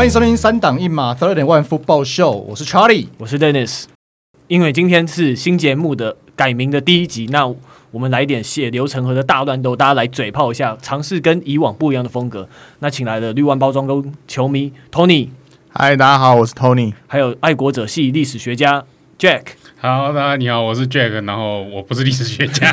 欢迎收听三档一码 Third and One Football Show，我是 Charlie，我是 Dennis。因为今天是新节目的改名的第一集，那我们来一点血流成河的大乱斗，大家来嘴炮一下，尝试跟以往不一样的风格。那请来了绿湾包装工球迷 Tony，嗨，大家好，我是 Tony，还有爱国者系历史学家 Jack。好，大家你好，我是 Jack，然后我不是历史学家。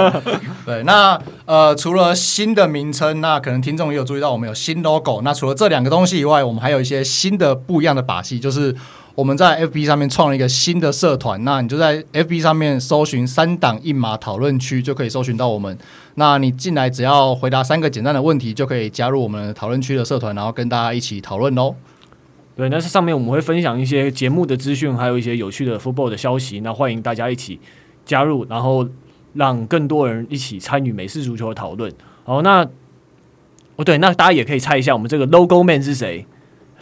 对，那呃，除了新的名称，那可能听众也有注意到，我们有新 logo。那除了这两个东西以外，我们还有一些新的不一样的把戏，就是我们在 FB 上面创了一个新的社团。那你就在 FB 上面搜寻“三档一码讨论区”，就可以搜寻到我们。那你进来只要回答三个简单的问题，就可以加入我们讨论区的社团，然后跟大家一起讨论喽。对，那上面我们会分享一些节目的资讯，还有一些有趣的 football 的消息。那欢迎大家一起加入，然后让更多人一起参与美式足球的讨论。好，那哦对，那大家也可以猜一下我们这个 logo man 是谁？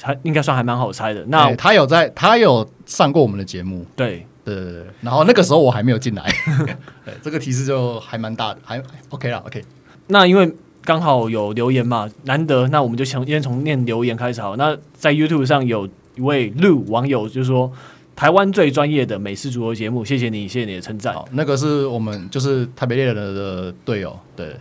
他应该算还蛮好猜的。那他有在，他有上过我们的节目。对对对对。然后那个时候我还没有进来。对，这个提示就还蛮大的，还 OK 了。OK。那因为。刚好有留言嘛，难得，那我们就先先从念留言开始好。那在 YouTube 上有一位陆网友就说：“台湾最专业的美式足球节目，谢谢你，谢谢你的称赞。”好，那个是我们就是台北猎人的队友。对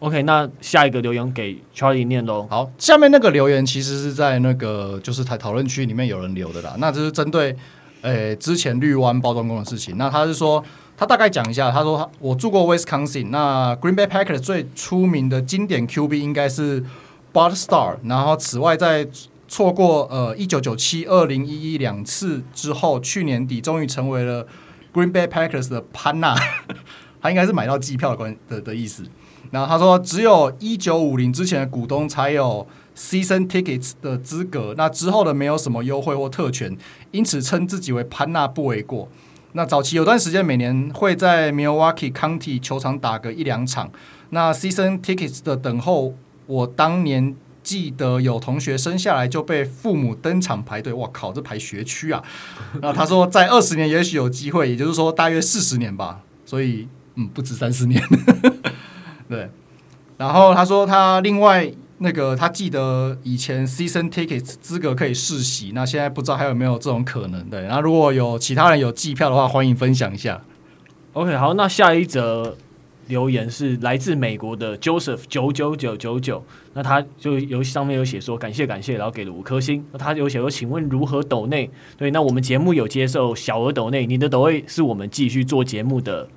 ，OK，那下一个留言给 Charlie 念喽。好，下面那个留言其实是在那个就是台讨论区里面有人留的啦。那这是针对诶、欸、之前绿湾包装工的事情。那他是说。他大概讲一下，他说我住过 Wisconsin，那 Green Bay Packers 最出名的经典 QB 应该是 Bart Starr，然后此外在错过呃一九九七、二零一一两次之后，去年底终于成为了 Green Bay Packers 的潘娜，他应该是买到机票的关的的意思。然后他说，只有一九五零之前的股东才有 Season Tickets 的资格，那之后的没有什么优惠或特权，因此称自己为潘娜不为过。那早期有段时间，每年会在 Milwaukee County 球场打个一两场。那 Season Tickets 的等候，我当年记得有同学生下来就被父母登场排队。哇靠，这排学区啊！那他说，在二十年也许有机会，也就是说大约四十年吧。所以，嗯，不止三十年。对。然后他说，他另外。那个他记得以前 season tickets 资格可以试洗，那现在不知道还有没有这种可能？对，那如果有其他人有季票的话，欢迎分享一下。OK，好，那下一则留言是来自美国的 Joseph 九九九九九，那他就有上面有写说感谢感谢，然后给了五颗星。那他有写说，请问如何抖内？对，那我们节目有接受小额抖内，你的抖内是我们继续做节目的。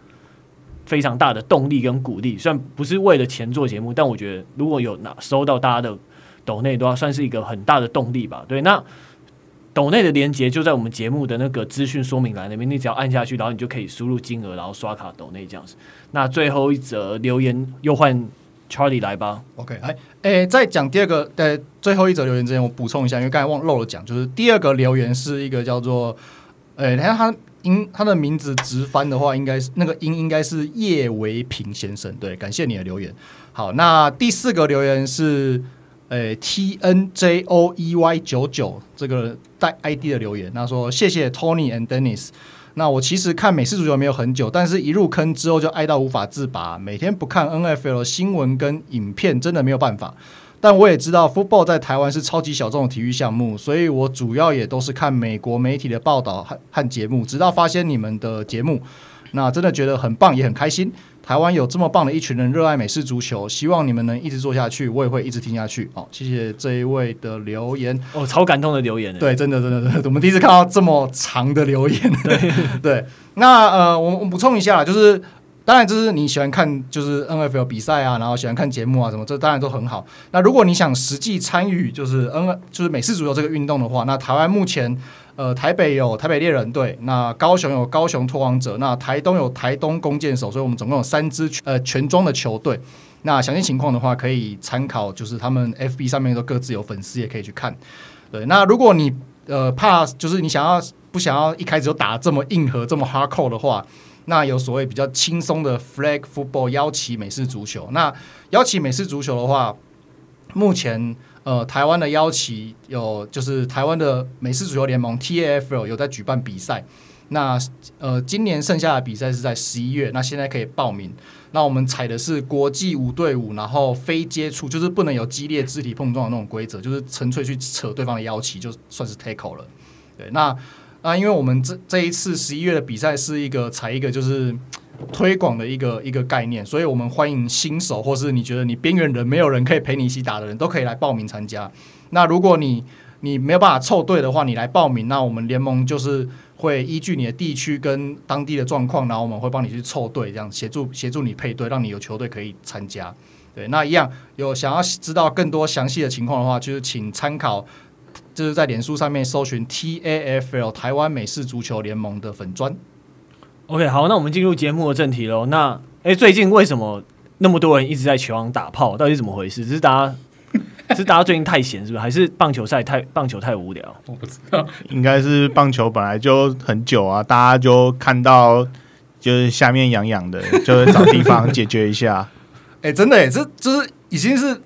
非常大的动力跟鼓励，虽然不是为了钱做节目，但我觉得如果有拿收到大家的抖内，都要算是一个很大的动力吧。对，那抖内的连接就在我们节目的那个资讯说明栏那边，你只要按下去，然后你就可以输入金额，然后刷卡抖内这样子。那最后一则留言又换 Charlie 来吧。OK，哎哎，在讲第二个呃最后一则留言之前，我补充一下，因为刚才忘漏了讲，就是第二个留言是一个叫做，哎，你看他。音他的名字直翻的话，应该是那个音应该是叶维平先生。对，感谢你的留言。好，那第四个留言是呃 T N J O E Y 九九这个带 ID 的留言。他说：“谢谢 Tony and Dennis。那我其实看美式足球没有很久，但是一入坑之后就爱到无法自拔。每天不看 NFL 新闻跟影片，真的没有办法。”但我也知道，football 在台湾是超级小众的体育项目，所以我主要也都是看美国媒体的报道和和节目，直到发现你们的节目，那真的觉得很棒，也很开心。台湾有这么棒的一群人热爱美式足球，希望你们能一直做下去，我也会一直听下去。好，谢谢这一位的留言，哦，超感动的留言，对，真的，真的，真的，我们第一次看到这么长的留言，对，对。那呃，我我补充一下，就是。当然，就是你喜欢看就是 NFL 比赛啊，然后喜欢看节目啊，什么这当然都很好。那如果你想实际参与就是 N 就是美式足球这个运动的话，那台湾目前呃台北有台北猎人队，那高雄有高雄拓荒者，那台东有台东弓箭手，所以我们总共有三支呃全装的球队。那详细情况的话，可以参考就是他们 FB 上面都各自有粉丝，也可以去看。对，那如果你呃怕就是你想要不想要一开始就打这么硬核这么 hardcore 的话。那有所谓比较轻松的 flag football 邀旗美式足球。那邀旗美式足球的话，目前呃台湾的邀旗有就是台湾的美式足球联盟 TAFL 有在举办比赛。那呃，今年剩下的比赛是在十一月，那现在可以报名。那我们采的是国际五对五，然后非接触，就是不能有激烈肢体碰撞的那种规则，就是纯粹去扯对方的腰旗，就算是 tackle 了。对，那那因为我们这这一次十一月的比赛是一个采一个就是推广的一个一个概念，所以我们欢迎新手或是你觉得你边缘人没有人可以陪你一起打的人都可以来报名参加。那如果你你没有办法凑队的话，你来报名，那我们联盟就是。会依据你的地区跟当地的状况，然后我们会帮你去凑队，这样协助协助你配对，让你有球队可以参加。对，那一样有想要知道更多详细的情况的话，就是请参考，就是在脸书上面搜寻 TAFL 台湾美式足球联盟的粉砖。OK，好，那我们进入节目的正题喽。那诶，最近为什么那么多人一直在球场打炮？到底是怎么回事？只是大家。是大家最近太闲，是不是？还是棒球赛太棒球太无聊？我不知道，应该是棒球本来就很久啊，大家就看到就是下面痒痒的，就会找地方解决一下。哎、欸，真的哎，这就是已经是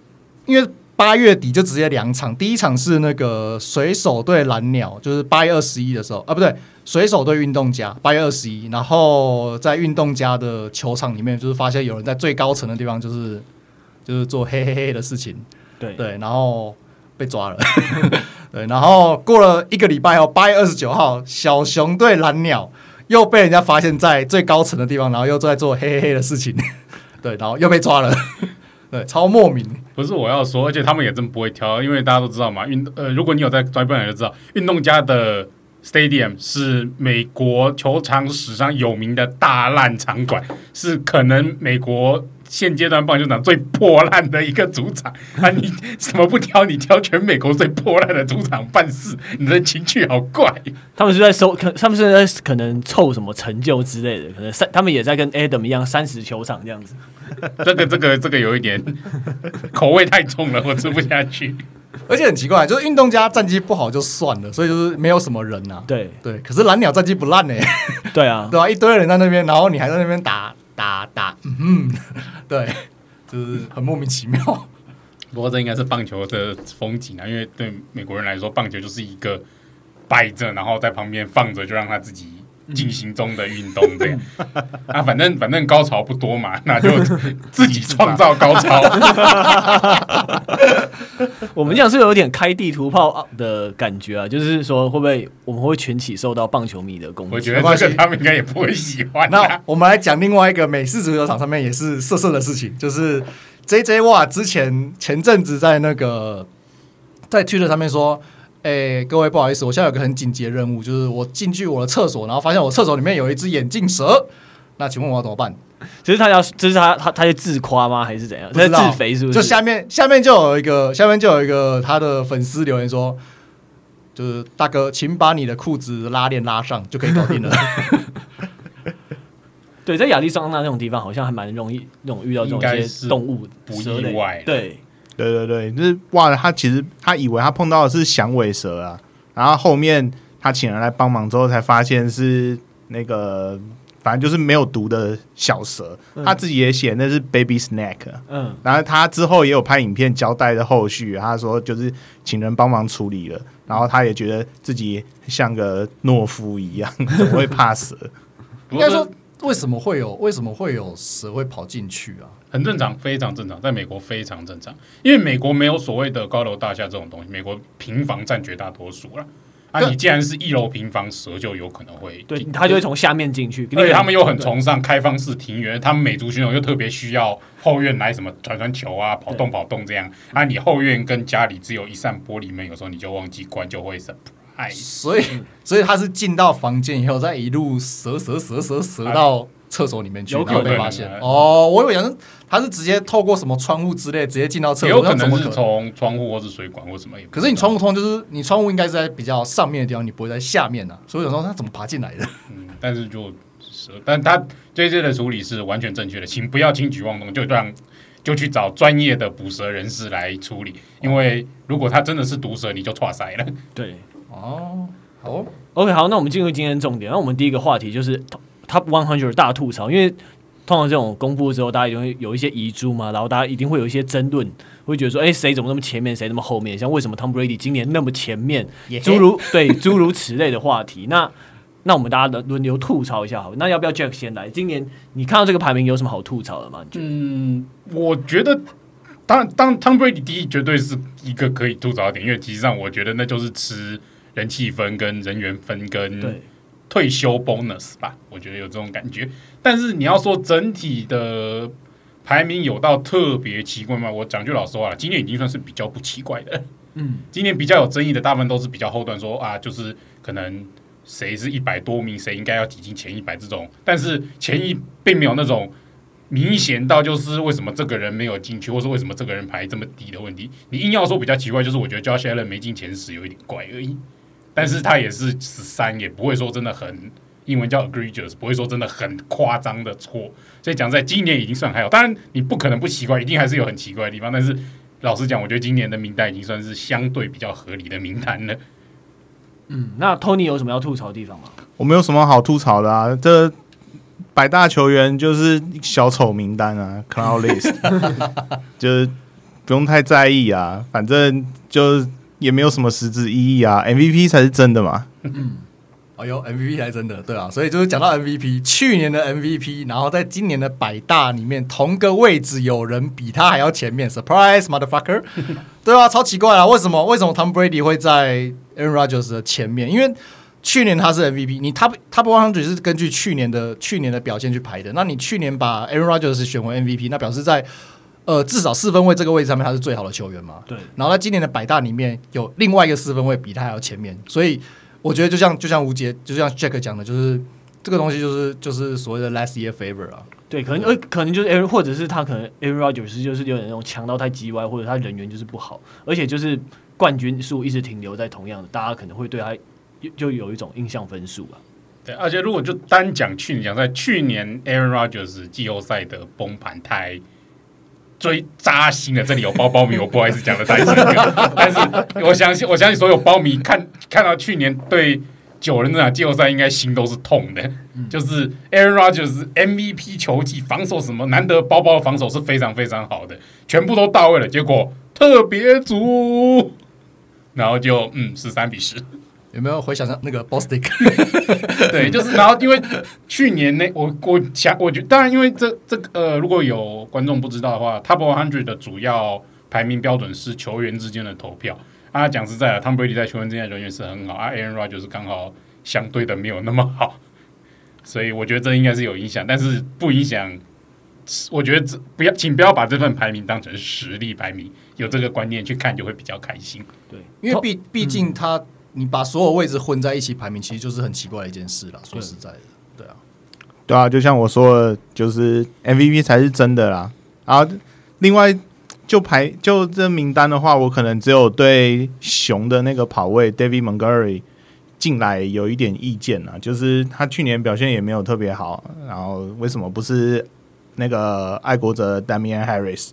因为八月底就直接两场，第一场是那个水手对蓝鸟，就是八月二十一的时候啊，不对，水手对运动家八月二十一，然后在运动家的球场里面，就是发现有人在最高层的地方，就是就是做嘿嘿嘿的事情。对对，然后被抓了。对，然后过了一个礼拜后，八月二十九号，小熊对蓝鸟又被人家发现在最高层的地方，然后又在做嘿嘿嘿的事情。对，然后又被抓了。对，超莫名。不是我要说，而且他们也真不会挑，因为大家都知道嘛，运呃，如果你有在专业本来就知道，运动家的 Stadium 是美国球场史上有名的大烂场馆，是可能美国。现阶段棒球场最破烂的一个主场啊！你 什么不挑？你挑全美国最破烂的主场办事，你的情绪好怪。他们是在收，可他们是在可能凑什么成就之类的，可能三他们也在跟 Adam 一样三十球场这样子。这个这个这个有一点 口味太重了，我吃不下去。而且很奇怪，就是运动家战绩不好就算了，所以就是没有什么人啊。对对，可是蓝鸟战绩不烂呢。对啊，对啊，一堆人在那边，然后你还在那边打。打打，嗯，对，就是很莫名其妙。不过这应该是棒球的风景啊，因为对美国人来说，棒球就是一个摆着，然后在旁边放着，就让他自己进行中的运动这样。啊，反正反正高潮不多嘛，那就自己创造高潮。我们这样是有点开地图炮的感觉啊，就是说会不会我们会群起受到棒球迷的攻击？我觉得这个他们应该也不会喜欢啊。那我们来讲另外一个美式足球场上面也是色色的事情，就是 JJ Watt 之前前阵子在那个在 Twitter 上面说：“哎、欸，各位不好意思，我现在有个很紧急的任务，就是我进去我的厕所，然后发现我厕所里面有一只眼镜蛇。那请问我要怎么办？”其实他要，就是他他他在自夸吗？还是怎样？他在自肥是不是？就下面下面就有一个，下面就有一个他的粉丝留言说，就是大哥，请把你的裤子拉链拉上，就可以搞定了。对，在亚利桑那那种地方，好像还蛮容易那种遇到这种一些动物不意外。对对对对，就是哇，他其实他以为他碰到的是响尾蛇啊，然后后面他请人来帮忙之后，才发现是那个。反正就是没有毒的小蛇，嗯、他自己也写那是 baby snake。嗯，然后他之后也有拍影片交代的后续，他说就是请人帮忙处理了，然后他也觉得自己像个懦夫一样，怎么会怕蛇？应该说为什么会有为什么会有蛇会跑进去啊？很正常，非常正常，在美国非常正常，因为美国没有所谓的高楼大厦这种东西，美国平房占绝大多数了。啊！你既然是一楼平房，蛇就有可能会对，它就会从下面进去。而且他们又很崇尚开放式庭园，他们美族选手又特别需要后院来什么传传球啊、跑动跑动这样。啊，你后院跟家里只有一扇玻璃门，有时候你就忘记关，就会 surprise。所以，所以他是进到房间以后，再一路蛇蛇蛇蛇蛇到厕所里面去，然后被发现。哦，我以为他是直接透过什么窗户之类，直接进到厕所。有可能是从窗户或是水管或什么。可是你窗户通就是你窗户应该是在比较上面的地方，你不会在下面啊。所以有时候他怎么爬进来的？嗯，但是就蛇，但他这些的处理是完全正确的，请不要轻举妄动，就让就去找专业的捕蛇人士来处理。因为如果他真的是毒蛇，你就错塞了。对，哦，好，OK，好，那我们进入今天重点。那我们第一个话题就是 Top One Hundred 大吐槽，因为。通常这种公布之后，大家一定会有一些遗珠嘛，然后大家一定会有一些争论，会觉得说，哎，谁怎么那么前面，谁那么后面？像为什么 Tom Brady 今年那么前面？诸如对诸如此类的话题。那那我们大家轮轮流吐槽一下好，那要不要 Jack 先来？今年你看到这个排名有什么好吐槽的吗？嗯，我觉得当当 Tom Brady 第一绝对是一个可以吐槽的点，因为其实上我觉得那就是吃人气分跟人员分跟退休 bonus 吧，我觉得有这种感觉。但是你要说整体的排名有到特别奇怪吗？我讲句老实话，今年已经算是比较不奇怪的。嗯，今年比较有争议的大部分都是比较后段说啊，就是可能。谁是一百多名，谁应该要挤进前一百这种，但是前一并没有那种明显到就是为什么这个人没有进去，或是为什么这个人排这么低的问题。你硬要说比较奇怪，就是我觉得 Josh Allen 没进前十有一点怪而已，但是他也是十三，也不会说真的很英文叫 egregious，不会说真的很夸张的错。所以讲在今年已经算还好，当然你不可能不奇怪，一定还是有很奇怪的地方。但是老实讲，我觉得今年的名单已经算是相对比较合理的名单了。嗯，那 Tony 有什么要吐槽的地方吗？我没有什么好吐槽的啊，这百大球员就是小丑名单啊，Cloud List，就是不用太在意啊，反正就也没有什么实质意义啊，MVP 才是真的嘛。嗯，哎呦，MVP 才是真的，对啊，所以就是讲到 MVP，去年的 MVP，然后在今年的百大里面，同个位置有人比他还要前面，Surprise motherfucker，对啊，超奇怪啊，为什么？为什么 Tom Brady 会在？Aaron Rodgers 的前面，因为去年他是 MVP，你 Top Top 100是根据去年的去年的表现去排的。那你去年把 Aaron Rodgers 选为 MVP，那表示在呃至少四分位这个位置上面他是最好的球员嘛？对。然后在今年的百大里面有另外一个四分位比他还要前面，所以我觉得就像就像吴杰就像 Jack 讲的，就是这个东西就是就是所谓的 last year favor 啊。对，可能呃可能就是 Aaron 或者是他可能 Aaron Rodgers 就是有点那种强到太叽歪，或者他人缘就是不好，而且就是。冠军数一直停留在同样的，大家可能会对他就有一种印象分数啊。对，而且如果就单讲去年，讲在去年 Aaron Rodgers 季后赛的崩盘太最扎心的。这里有包包米，我不好意思讲的太深，但是我相信，我相信所有包米看看到去年对九人那场季后赛，应该心都是痛的。嗯、就是 Aaron Rodgers MVP 球技防守什么难得，包包的防守是非常非常好的，全部都到位了，结果特别足。然后就嗯十三比十，有没有回想到那个 Bostic？对，就是然后因为去年那我我想我觉得当然因为这这个呃如果有观众不知道的话，Top One Hundred 的主要排名标准是球员之间的投票啊。讲实在的，Tom Brady 在球员之间的人缘是很好啊，Aaron Rodgers 就是刚好相对的没有那么好，所以我觉得这应该是有影响，但是不影响。我觉得这不要，请不要把这份排名当成实力排名，有这个观念去看就会比较开心。对，因为毕毕竟他、嗯、你把所有位置混在一起排名，其实就是很奇怪的一件事了。说实在的，对啊，对啊，就像我说的，就是 MVP 才是真的啦。然后另外就排就这名单的话，我可能只有对熊的那个跑位 David Montgomery 进来有一点意见啊，就是他去年表现也没有特别好，然后为什么不是？那个爱国者 Damian Harris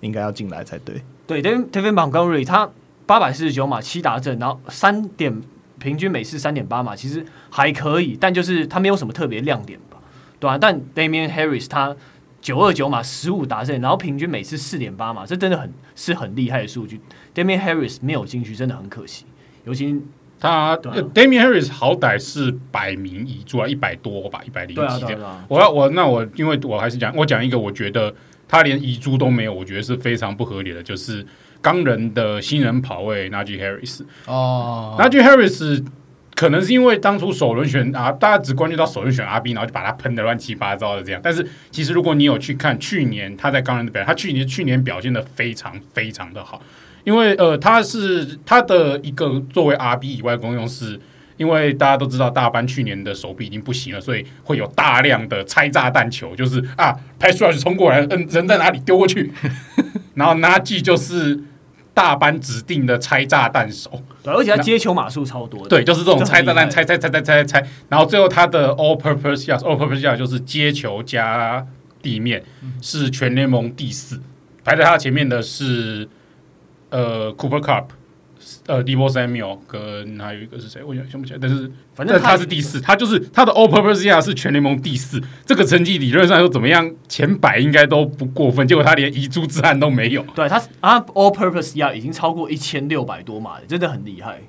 应该要进来才对。对，David Montgomery 他八百四十九码七达阵，然后三点平均每次三点八码，其实还可以，但就是他没有什么特别亮点吧，对啊，但 Damien Harris 他九二九码十五达阵，然后平均每次四点八码，这真的很是很厉害的数据。Damien Harris 没有进去，真的很可惜，尤其。他 Damien Harris 好歹是百名遗珠啊，一百多吧，一百零几这样。我要我那我，因为我还是讲，我讲一个，我觉得他连遗珠都没有，我觉得是非常不合理的，就是钢人的新人跑位 Najee Harris 哦，Najee Harris 可能是因为当初首轮选啊，大家只关注到首轮选阿 B，然后就把他喷的乱七八糟的这样。但是其实如果你有去看去年他在钢人的表现，他去年去年表现的非常非常的好。因为呃，他是他的一个作为阿 B 以外功用是，因为大家都知道大班去年的手臂已经不行了，所以会有大量的拆炸弹球，就是啊，pass rush 冲过来，嗯，人在哪里丢过去，然后 Najee 就是大班指定的拆炸弹手，对，而且他接球码数超多，对，就是这种拆炸弹，拆拆拆拆拆拆，然后最后他的 all purpose yards，all purpose yards 就是接球加地面，是全联盟第四，排在他前面的是。呃，Cooper Kupp，呃，Deebo Samuel 跟还有一个是谁？我想想不起来。但是反正他是第四，他就是他的 All Purpose Yard 是全联盟第四，这个成绩理论上说怎么样，前百应该都不过分。结果他连遗珠之憾都没有。对他啊，All Purpose Yard 已经超过一千六百多码了，真的很厉害。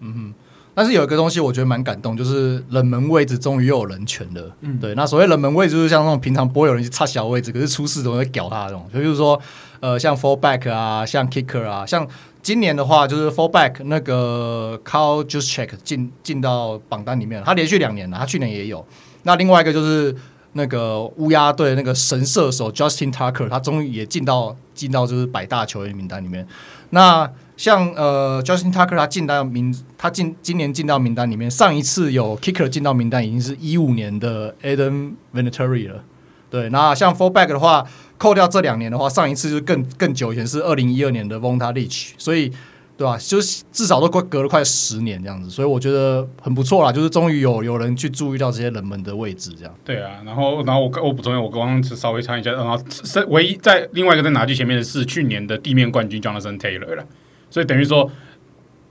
嗯哼，但是有一个东西我觉得蛮感动，就是冷门位置终于又有人权了。嗯，对。那所谓冷门位置，就是像那种平常不会有人去插小位置，可是出事总会屌他那种。就比如说，呃，像 fullback 啊，像 kicker 啊，像今年的话，就是 fullback 那个 Carl Juszczyk 进进到榜单里面，他连续两年了，他去年也有。那另外一个就是那个乌鸦队那个神射手 Justin Tucker，他终于也进到进到就是百大球员名单里面。那像呃，Justin Tucker 他进到名，他进今年进到名单里面。上一次有 Kicker 进到名单，已经是一五年的 Adam Vinatieri 了。对，那像 Fullback 的话，扣掉这两年的话，上一次就更更久以前是二零一二年的 Vonta Leach。所以，对吧？就是至少都快隔了快十年这样子。所以我觉得很不错啦，就是终于有有人去注意到这些冷门的位置这样。对啊，然后然后我我补充一下，我刚刚稍微查一下，然后是唯一在另外一个在拿去前面的是去年的地面冠军 Jonathan Taylor 了。所以等于说，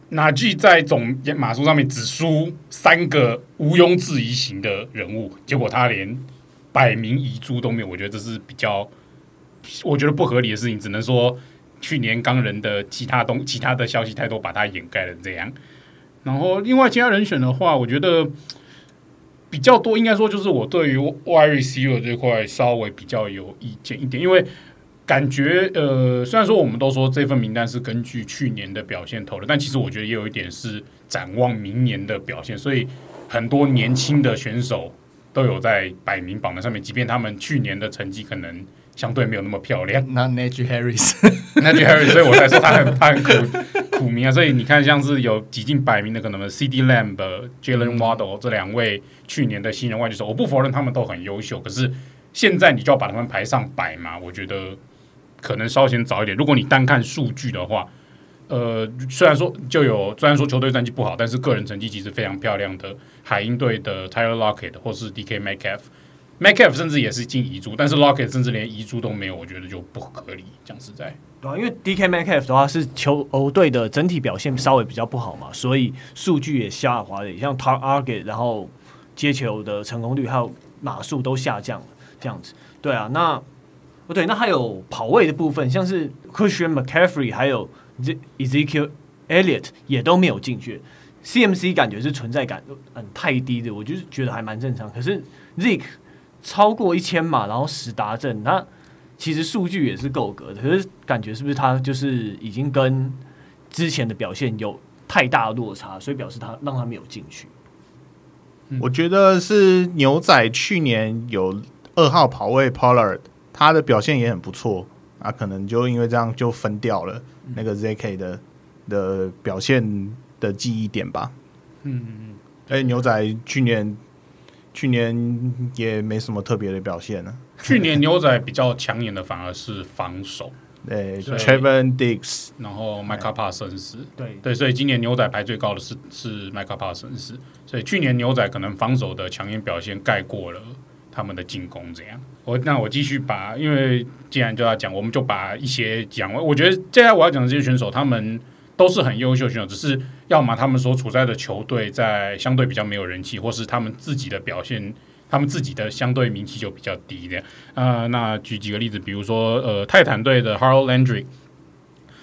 哪句在总马数上面只输三个毋庸置疑型的人物，结果他连百名遗珠都没有。我觉得这是比较，我觉得不合理的事情。只能说去年钢人的其他东其他的消息太多，把它掩盖了这样。然后另外其他人选的话，我觉得比较多，应该说就是我对于 YR CEO 这块稍微比较有意见一点，因为。感觉呃，虽然说我们都说这份名单是根据去年的表现投的，但其实我觉得也有一点是展望明年的表现，所以很多年轻的选手都有在百名榜单上面，即便他们去年的成绩可能相对没有那么漂亮。那 Najee Harris，Najee Harris，所以我才说他很他很苦苦名啊。所以你看，像是有几近百名的可能 CeeDee Lamb、Jalen Waddle 这两位去年的新人外籍手，我不否认他们都很优秀，可是现在你就要把他们排上百嘛？我觉得。可能稍显早一点。如果你单看数据的话，呃，虽然说就有，虽然说球队战绩不好，但是个人成绩其实非常漂亮的海鹰队的 Tyler Lockett 或是 DK Mac F，甚至也是进遗珠，但是 Locket 甚至连遗珠都没有，我觉得就不合理。讲实在，对啊，因为 DK Metcalf 的话是球队的整体表现稍微比较不好嘛，所以数据也下滑了，像 Target 然后接球的成功率还有码数都下降了，这样子。对啊，那。哦，对，那还有跑位的部分，像是 Christian McCaffrey 还有 Ezekiel Elliott 也都没有进去。CMC 感觉是存在感很太低的，我就是觉得还蛮正常。可是 Zek 超过一千码，然后十达阵，那其实数据也是够格的。可是感觉是不是他就是已经跟之前的表现有太大的落差，所以表示他让他没有进去。我觉得是牛仔去年有二号跑位 Pollard。他的表现也很不错啊，可能就因为这样就分掉了那个 ZK 的的表现的记忆点吧。嗯嗯嗯。哎，牛仔去年去年也没什么特别的表现呢。去年牛仔比较抢眼的反而是防守，对，Trevon Diggs，然后 Micah Parsons，对对，所以今年牛仔排最高的是是 Micah Parsons，所以去年牛仔可能防守的抢眼表现盖过了他们的进攻，这样。我那我继续把，因为既然就要讲，我们就把一些讲。我觉得接下来我要讲的这些选手，他们都是很优秀选手，只是要么他们所处在的球队在相对比较没有人气，或是他们自己的表现，他们自己的相对名气就比较低的。呃，那举几个例子，比如说呃，泰坦队的 Harold Landry。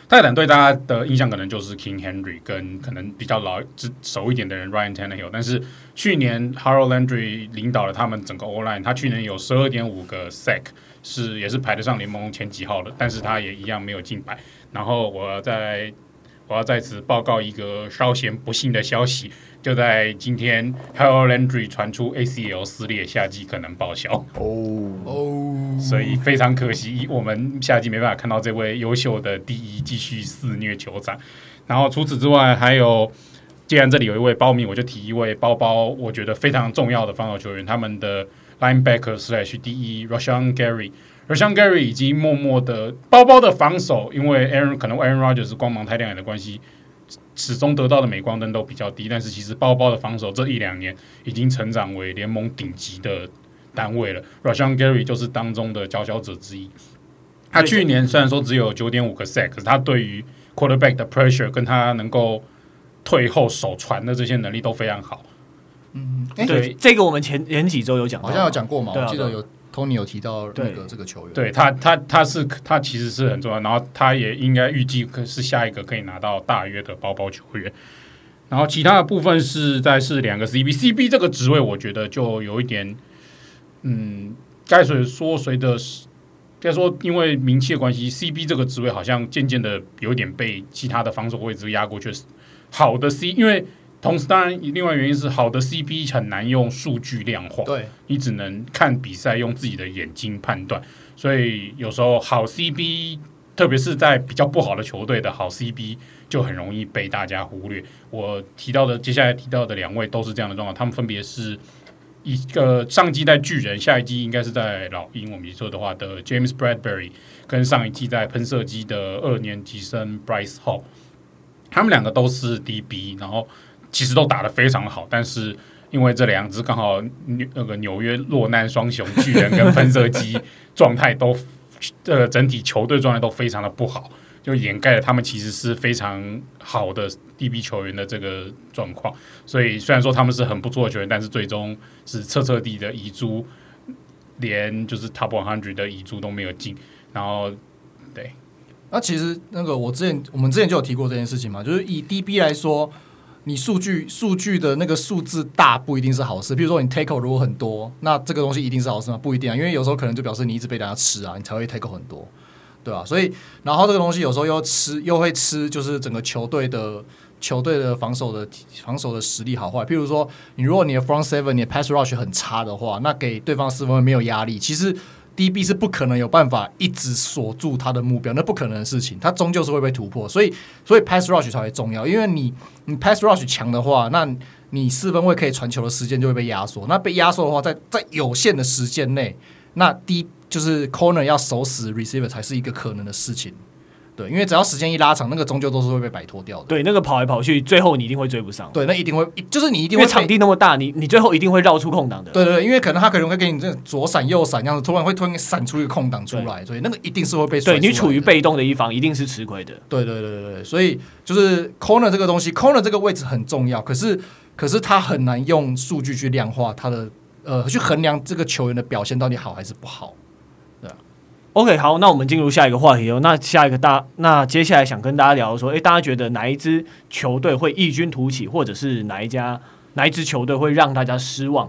泰坦队大家的印象可能就是 King Henry 跟可能比较老熟一点的人 Ryan Tannehill，但是去年 Harold Landry 领导了他们整个 O-line，他去年有十二点五个 sack，是也是排得上联盟前几号的，但是他也一样没有进百。然后我在我要在此报告一个稍显不幸的消息。就在今天，Harold Landry 传出 ACL 撕裂，夏季可能报销。哦哦，所以非常可惜，我们夏季没办法看到这位优秀的第一继续肆虐球场。然后除此之外，还有，既然这里有一位包迷，我就提一位包包，我觉得非常重要的防守球员，他们的 Linebacker slash 第一 Rashan Gary。Rashan Gary 已经默默的包包的防守，因为 Aaron 可能 Aaron Rodgers 光芒太亮眼的关系。始终得到的镁光灯都比较低，但是其实包包的防守这一两年已经成长为联盟顶级的单位了。Rashan Gary 就是当中的佼佼者之一。他去年虽然说只有九点五个 sack，可是他对于 quarterback 的 pressure 跟他能够退后守传的这些能力都非常好。嗯，对，这个我们前前几周有讲，好像有讲过嘛，啊、我记得有。Tony 有提到那个这个球员，对他，他他是他其实是很重要，然后他也应该预计是下一个可以拿到大约的包包球员。然后其他的部分是在是两个 CB，CB 这个职位我觉得就有一点，嗯，该谁说谁的，该说因为名气的关系，CB 这个职位好像渐渐的有点被其他的防守位置压过去。好的 C，因为同时当然另外原因是好的 CB 很难用数据量化，对，你只能看比赛用自己的眼睛判断，所以有时候好 CB。特别是在比较不好的球队的好 CB 就很容易被大家忽略。我提到的接下来提到的两位都是这样的状况，他们分别是一个上季在巨人，下一季应该是在老鹰，我没错的话的 James Bradberry，跟上一季在喷射机的二年级生 Bryce Hall，他们两个都是 DB，然后其实都打得非常好，但是因为这两支刚好纽那个纽约落难双雄巨人跟喷射机状态都。呃，整体球队状态都非常的不好，就掩盖了他们其实是非常好的 DB 球员的这个状况。所以虽然说他们是很不错的球员，但是最终是彻彻底底的遗珠，连就是 Top 100的遗珠都没有进。然后，对，那其实那个我之前我们之前就有提过这件事情嘛，就是以 DB 来说。你数据数据的那个数字大不一定是好事，比如说你 tackle 如果很多，那这个东西一定是好事吗？不一定啊，因为有时候可能就表示你一直被大家吃啊，你才会 tackle 很多，对吧、啊？所以然后这个东西有时候又吃又会吃，就是整个球队的球队的防守的防守的实力好坏。譬如说，你如果你的 front seven 你的 pass rush 很差的话，那给对方四分卫没有压力，其实。DB 是不可能有办法一直锁住他的目标，那不可能的事情，他终究是会被突破，所以所以 pass rush 才会重要，因为你你 pass rush 强的话，那你四分位可以传球的时间就会被压缩，那被压缩的话，在在有限的时间内，那 D 就是 corner 要守死 receiver 才是一个可能的事情。对，因为只要时间一拉长，那个终究都是会被摆脱掉的。对，那个跑来跑去，最后你一定会追不上。对，那一定会，就是你一定会。场地那么大，你你最后一定会绕出空档的。对对对，因为可能他可能会给你这左闪右闪这样子，突然会突然闪出一个空档出来，所以那个一定是会被。对，你处于被动的一方，一定是吃亏的。对对对对对，所以就是 corner 这个东西，corner 这个位置很重要，可是可是他很难用数据去量化他的呃，去衡量这个球员的表现到底好还是不好。OK，好，那我们进入下一个话题哦。那下一个大，那接下来想跟大家聊说，诶，大家觉得哪一支球队会异军突起，或者是哪一家哪一支球队会让大家失望？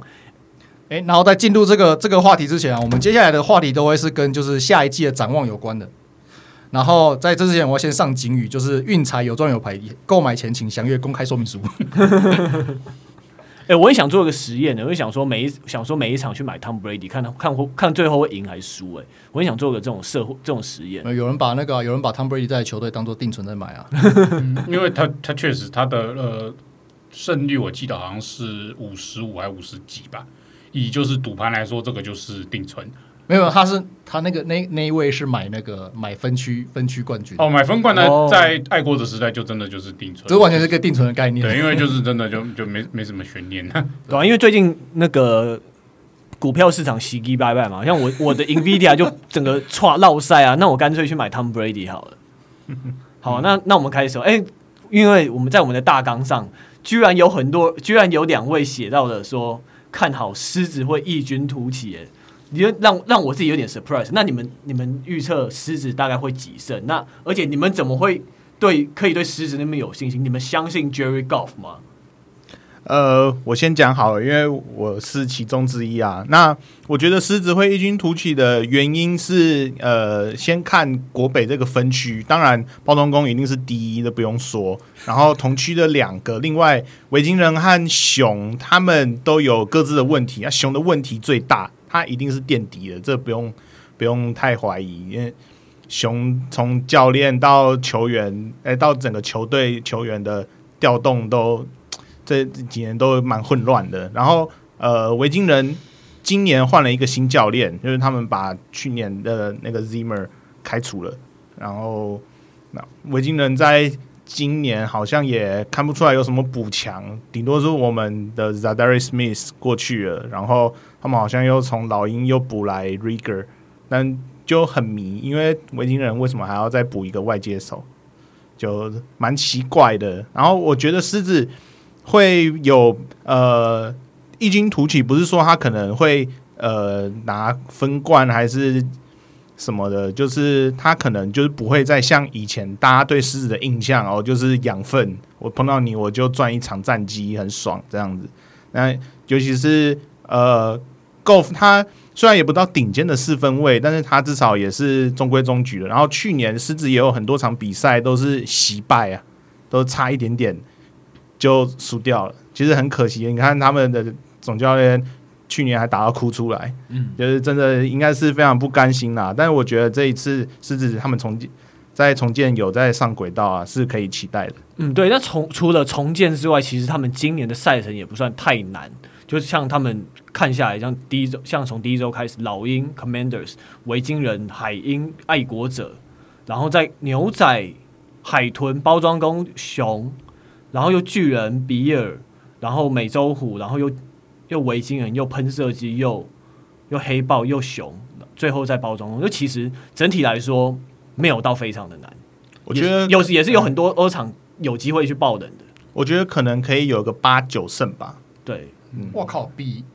诶，然后在进入这个这个话题之前啊，我们接下来的话题都会是跟就是下一季的展望有关的。然后在这之前，我要先上警语，就是运财有赚有赔，购买前请详阅公开说明书。哎，我也想做一个实验呢，我也想说每一想说每一场去买 Tom Brady，看看看看最后会赢还是输？哎，我也想做个这种社会这种实验。有人把那个有人把 Tom Brady 在球队当做定存在买啊，因为他他确实他的呃胜率我记得好像是五十五还是五十几吧，以就是赌盘来说，这个就是定存。没有，他是他那个那那一位是买那个买分区分区冠军哦，买分冠呢，在爱国者时代就真的就是定存，这完全是个定存的概念。对，因为就是真的就就没没什么悬念 对啊，因为最近那个股票市场洗机拜拜嘛，像我我的 Nvidia 就整个唰落赛啊，那我干脆去买 Tom Brady 好了。好，那那我们开始说，哎，因为我们在我们的大纲上，居然有很多，居然有两位写到了说看好狮子会异军突起，哎。你就让让我自己有点 surprise。那你们你们预测狮子大概会几胜？那而且你们怎么会对可以对狮子那么有信心？你们相信 Jerry Golf 吗？呃，我先讲好了，因为我是其中之一啊。那我觉得狮子会异军突起的原因是，呃，先看国北这个分区，当然包装工一定是第一的，不用说。然后同区的两个，另外维京人和熊他们都有各自的问题啊，熊的问题最大。他一定是垫底的，这不用不用太怀疑，因为熊从教练到球员，哎，到整个球队球员的调动都这几年都蛮混乱的。然后，呃，维京人今年换了一个新教练，就是他们把去年的那个 Zimmer 开除了。然后，那维京人在今年好像也看不出来有什么补强，顶多是我们的 Zadari Smith 过去了，然后。他们好像又从老鹰又补来 Reagor，但就很迷，因为维京人为什么还要再补一个外接手，就蛮奇怪的。然后我觉得狮子会有呃异军突起，不是说他可能会呃拿分冠还是什么的，就是他可能就是不会再像以前大家对狮子的印象哦，就是养分，我碰到你我就赚一场战绩很爽这样子。那尤其是呃，Goff 他虽然也不到顶尖的四分位，但是他至少也是中规中矩的。然后去年狮子也有很多场比赛都是惜败啊，都差一点点就输掉了，其实很可惜。你看他们的总教练。去年还打到哭出来，嗯，就是真的应该是非常不甘心啦。但是我觉得这一次狮子他们重建，在重建有在上轨道啊，是可以期待的。嗯，对。那重除了重建之外，其实他们今年的赛程也不算太难。就是像他们看下来，像第一周，像从第一周开始，老鹰 Commanders、维京人、海鹰、爱国者，然后在牛仔、海豚、包装工、熊，然后又巨人、比尔，然后美洲虎，然后又。又维京人，又喷射机，又又黑豹，又熊，最后再包装。就其实整体来说，没有到非常的难。我觉得有时也是有很多欧场有机会去爆冷的。我觉得可能可以有个八九胜吧。对，嗯，我靠，比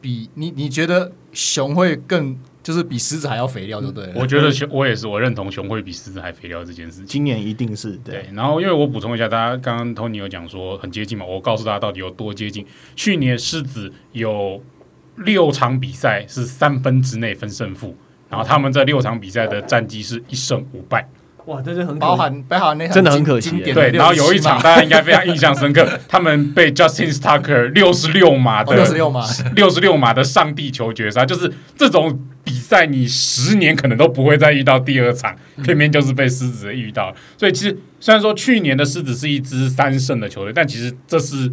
比你你觉得熊会更？就是比狮子还要肥料，对不对？我觉得熊，我也是，我认同熊会比狮子还肥料这件事情。今年一定是对，对。然后，因为我补充一下，大家刚刚 Tony 有讲说很接近嘛，我告诉大家到底有多接近。去年狮子有六场比赛是三分之内分胜负，然后他们这六场比赛的战绩是一胜五败。哇，这是很包含包含那真的很可惜。对，然后有一场大家应该非常印象深刻，他们被 Justin Tucker 六十六码的六十六码 六十六码的上帝球绝杀，就是这种比赛你十年可能都不会再遇到第二场，偏偏就是被狮子遇到。所以其实虽然说去年的狮子是一支三胜的球队，但其实这是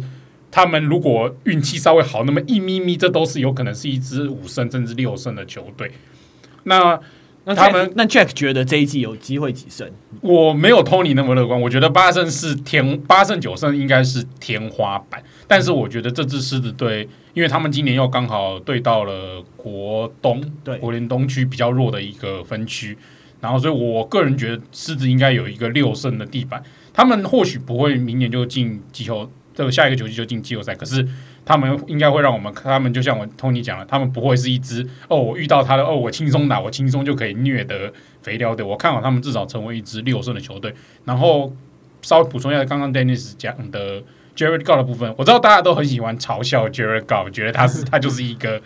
他们如果运气稍微好那么一咪咪，这都是有可能是一支五胜甚至六胜的球队。那。那他们那 Jack 觉得这一季有机会几胜？我没有 Tony 那么乐观，我觉得八胜是天八胜九胜应该是天花板。但是我觉得这支狮子队，因为他们今年又刚好对到了国东，对国联东区比较弱的一个分区，然后所以我个人觉得狮子应该有一个六胜的地板。他们或许不会明年就进季后，这个下一个球季就进季后赛，可是。他们应该会让我们，他们就像我托尼讲了，他们不会是一支哦，我遇到他的哦，我轻松打，我轻松就可以虐得肥料的。我看好他们至少成为一支六胜的球队。然后稍微补充一下刚刚 Dennis 讲的 Jared Goff 的部分，我知道大家都很喜欢嘲笑 Jared Goff，觉得他是他就是一个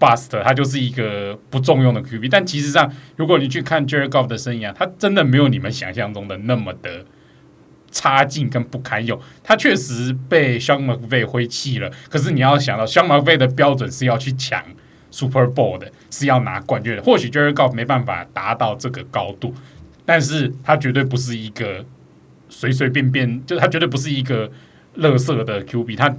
bust，他就是一个不重用的 QB。但其实上，如果你去看 Jared Goff 的生涯，他真的没有你们想象中的那么的。差劲跟不堪用，他确实被 Sean McVay 挥弃了。可是你要想到，Sean McVay 的标准是要去抢 Super Bowl 的，是要拿冠军的。或许 Jared Goff 没办法达到这个高度，但是他绝对不是一个随随便便，就他绝对不是一个垃圾的 QB。他，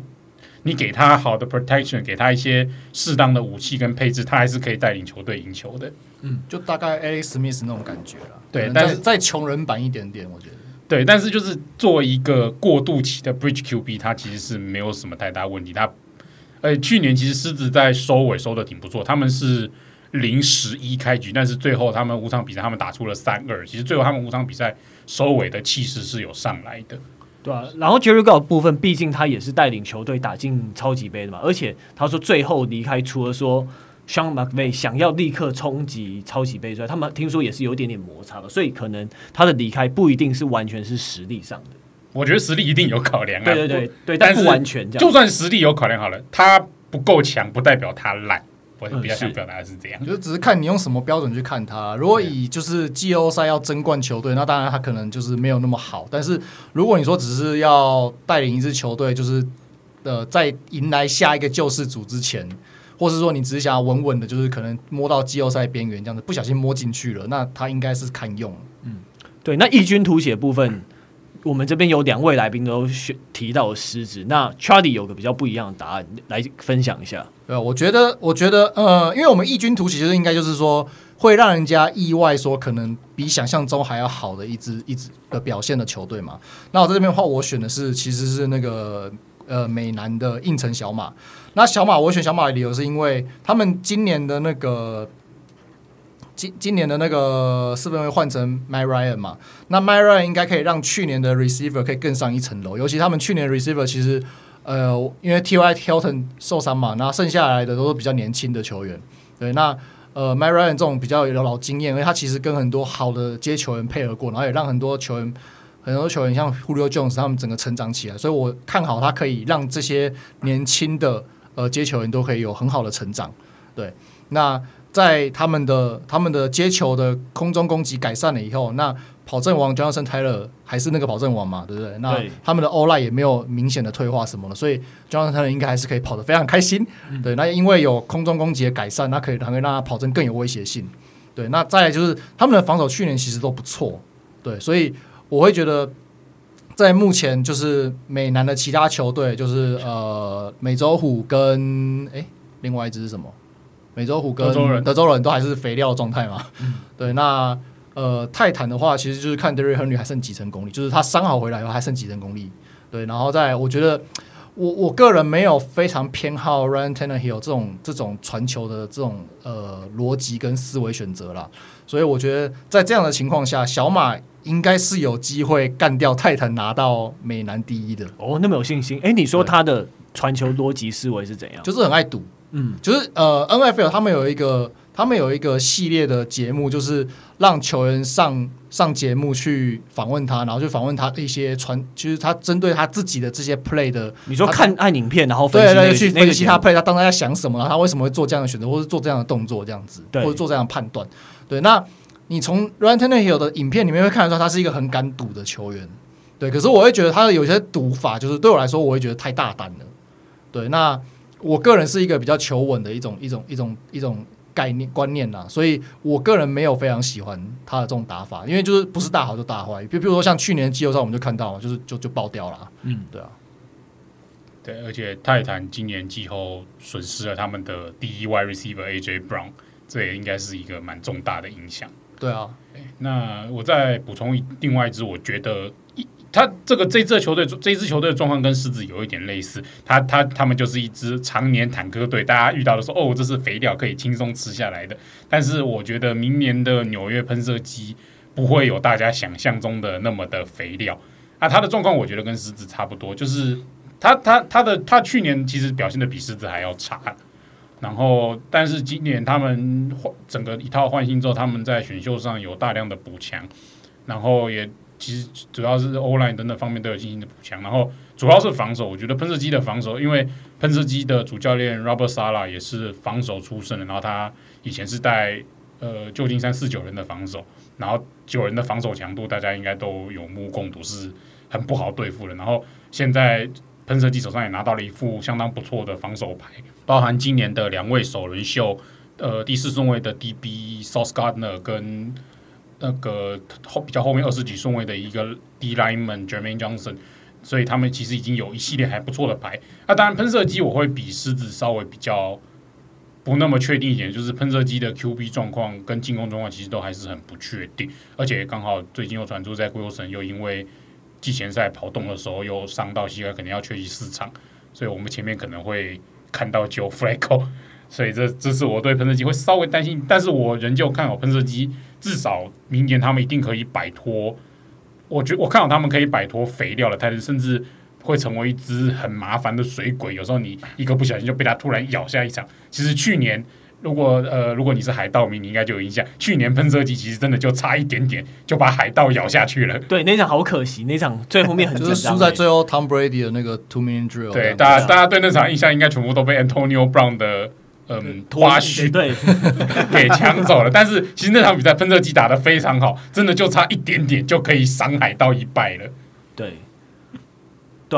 你给他好的 protection，给他一些适当的武器跟配置，他还是可以带领球队赢球的。嗯，就大概 Alex Smith 那种感觉了。对，但是再穷人版一点点，我觉得。对，但是就是作为一个过渡期的 Bridge QB，他其实是没有什么太大问题。他，呃，去年其实狮子在收尾收的挺不错，他们是零十一开局，但是最后他们五场比赛他们打出了三二，其实最后他们五场比赛收尾的气势是有上来的。对啊，然后 Jared Goff 部分，毕竟他也是带领球队打进超级杯的嘛，而且他说最后离开，除了说。Sean McVay 想要立刻冲击超级杯赛，他们听说也是有点点摩擦的，所以可能他的离开不一定是完全是实力上的。我觉得实力一定有考量啊，对对对对，但不完全这样。就算实力有考量好了，他不够强不代表他烂。我比较想表达的是这样，就只是看你用什么标准去看他。如果以就是季后赛要争冠球队，那当然他可能就是没有那么好。但是如果你说只是要带领一支球队，就是呃在迎来下一个救世主之前。或是说你只是想要稳稳的，就是可能摸到季后赛边缘这样子，不小心摸进去了，那他应该是堪用。嗯，对。那异军突起部分，我们这边有两位来宾都选提到了狮子，那 Charlie 有个比较不一样的答案来分享一下。对，我觉得，我觉得，呃，因为我们异军突起，就是应该就是说会让人家意外，说可能比想象中还要好的一支一支的表现的球队嘛。那我在这边的话，我选的是其实是那个呃美南的应城小马。那小马，我选小马的理由是因为他们今年的那个今今年的那个四分卫换成 My Ryan 嘛，那 My Ryan 应该可以让去年的 Receiver 可以更上一层楼，尤其他们去年 Receiver 其实呃，因为 T.Y. Hilton 受伤嘛，那剩下来的都是比较年轻的球员，对，那呃 My Ryan 这种比较有老经验，因为他其实跟很多好的接球员配合过，然后也让很多球员很多球员像 Julio Jones 他们整个成长起来，所以我看好他可以让这些年轻的呃接球员都可以有很好的成长。对，那在他们的他们的接球的空中攻击改善了以后，那跑阵王 Jonathan Taylor 还是那个跑阵王嘛，对不对？那他们的 O-line 也没有明显的退化什么了，所以 Jonathan Taylor 应该还是可以跑得非常开心。嗯、对，那因为有空中攻击的改善，那可以还可以让他跑阵更有威胁性。对，那再来就是他们的防守去年其实都不错。对，所以我会觉得在目前就是美南的其他球队，就是呃美洲虎跟哎另外一支是什么？美洲虎跟德州人，德州人都还是肥料状态嘛。嗯、对，那。呃，泰坦的话，其实就是看 Derrick Henry 还剩几成功力，就是他伤好回来以后还剩几成功力。对，然后再我觉得，我我个人没有非常偏好 Ryan Tannehill 这种这种传球的这种呃逻辑跟思维选择啦。所以我觉得在这样的情况下，小马应该是有机会干掉泰坦，拿到美男第一的。哦，那么有信心？哎，你说他的传球逻辑思维是怎样？就是很爱赌，嗯，就是呃，NFL 他们有一个。他们有一个系列的节目，就是让球员上上节目去访问他，然后去访问他一些传，就是他针对他自己的这些 play 的。你说看按影片，然后对，对对，去分析他 play，他当时在想什么，然后他为什么会做这样的选择，或是做这样的动作，这样子，或者做这样的判断。对，那你从 Ryan Tannehill 的影片里面会看得出他是一个很敢赌的球员。对，可是我会觉得他的有些赌法，就是对我来说，我会觉得太大胆了。对，那我个人是一个比较求稳的一种一种一种一种。概念观念啦，所以我个人没有非常喜欢他的这种打法，因为就是不是大好就大坏，比比如说像去年季后赛我们就看到，就是就就爆掉了，嗯，对啊，对，而且泰坦今年季后损失了他们的第一 wide receiver AJ Brown，这也应该是一个蛮重大的影响，对啊，那我再补充一另外一支，我觉得。他这个这支球队，这支球队的状况跟狮子有一点类似。他他他们就是一支常年坦克队，大家遇到的时候，哦，这是肥料，可以轻松吃下来的。但是我觉得明年的纽约喷射机不会有大家想象中的那么的肥料。啊，他的状况我觉得跟狮子差不多，就是他他他的他去年其实表现的比狮子还要差。然后，但是今年他们换整个一套换新之后，他们在选秀上有大量的补强，然后也。其实主要是 O-line 等等方面都有进行的补强，然后主要是防守。我觉得喷射机的防守，因为喷射机的主教练 Robert Sala 也是防守出身的，然后他以前是带呃旧金山四九人的防守，然后九人的防守强度大家应该都有目共睹，是很不好对付的。然后现在喷射机手上也拿到了一副相当不错的防守牌，包含今年的两位首轮秀，呃，第四顺位的 DB Sauce Gardner 跟。那个后比较后面二十几顺位的一个 D lineman Jermaine Johnson，所以他们其实已经有一系列还不错的牌。那、当然喷射机我会比狮子稍微比较不那么确定一点，就是喷射机的 QB 状况跟进攻状况其实都还是很不确定，而且刚好最近又传出在 Wilson 又因为季前赛跑动的时候又伤到膝盖，可能要缺席四场，所以我们前面可能会看到九 Flacco，所以这这是我对喷射机会稍微担心，但是我仍旧看好喷射机。至少明年他们一定可以摆脱，我觉我看好他们可以摆脱肥料的态势，甚至会成为一只很麻烦的水鬼。有时候你一个不小心就被他突然咬下一场。其实去年如果呃如果你是海盗迷，你应该就有印象，去年喷射机其实真的就差一点点就把海盗咬下去了。对，那场好可惜，那场最后面 很就是输在最后 Tom Brady 的那个 two minute drill。对，大家大家对那场印象应该全部都被 Antonio Brown 的。嗯，花絮对 给抢走了，但是其实那场比赛喷射机打得非常好，真的就差一点点就可以伤海盗一败了。对，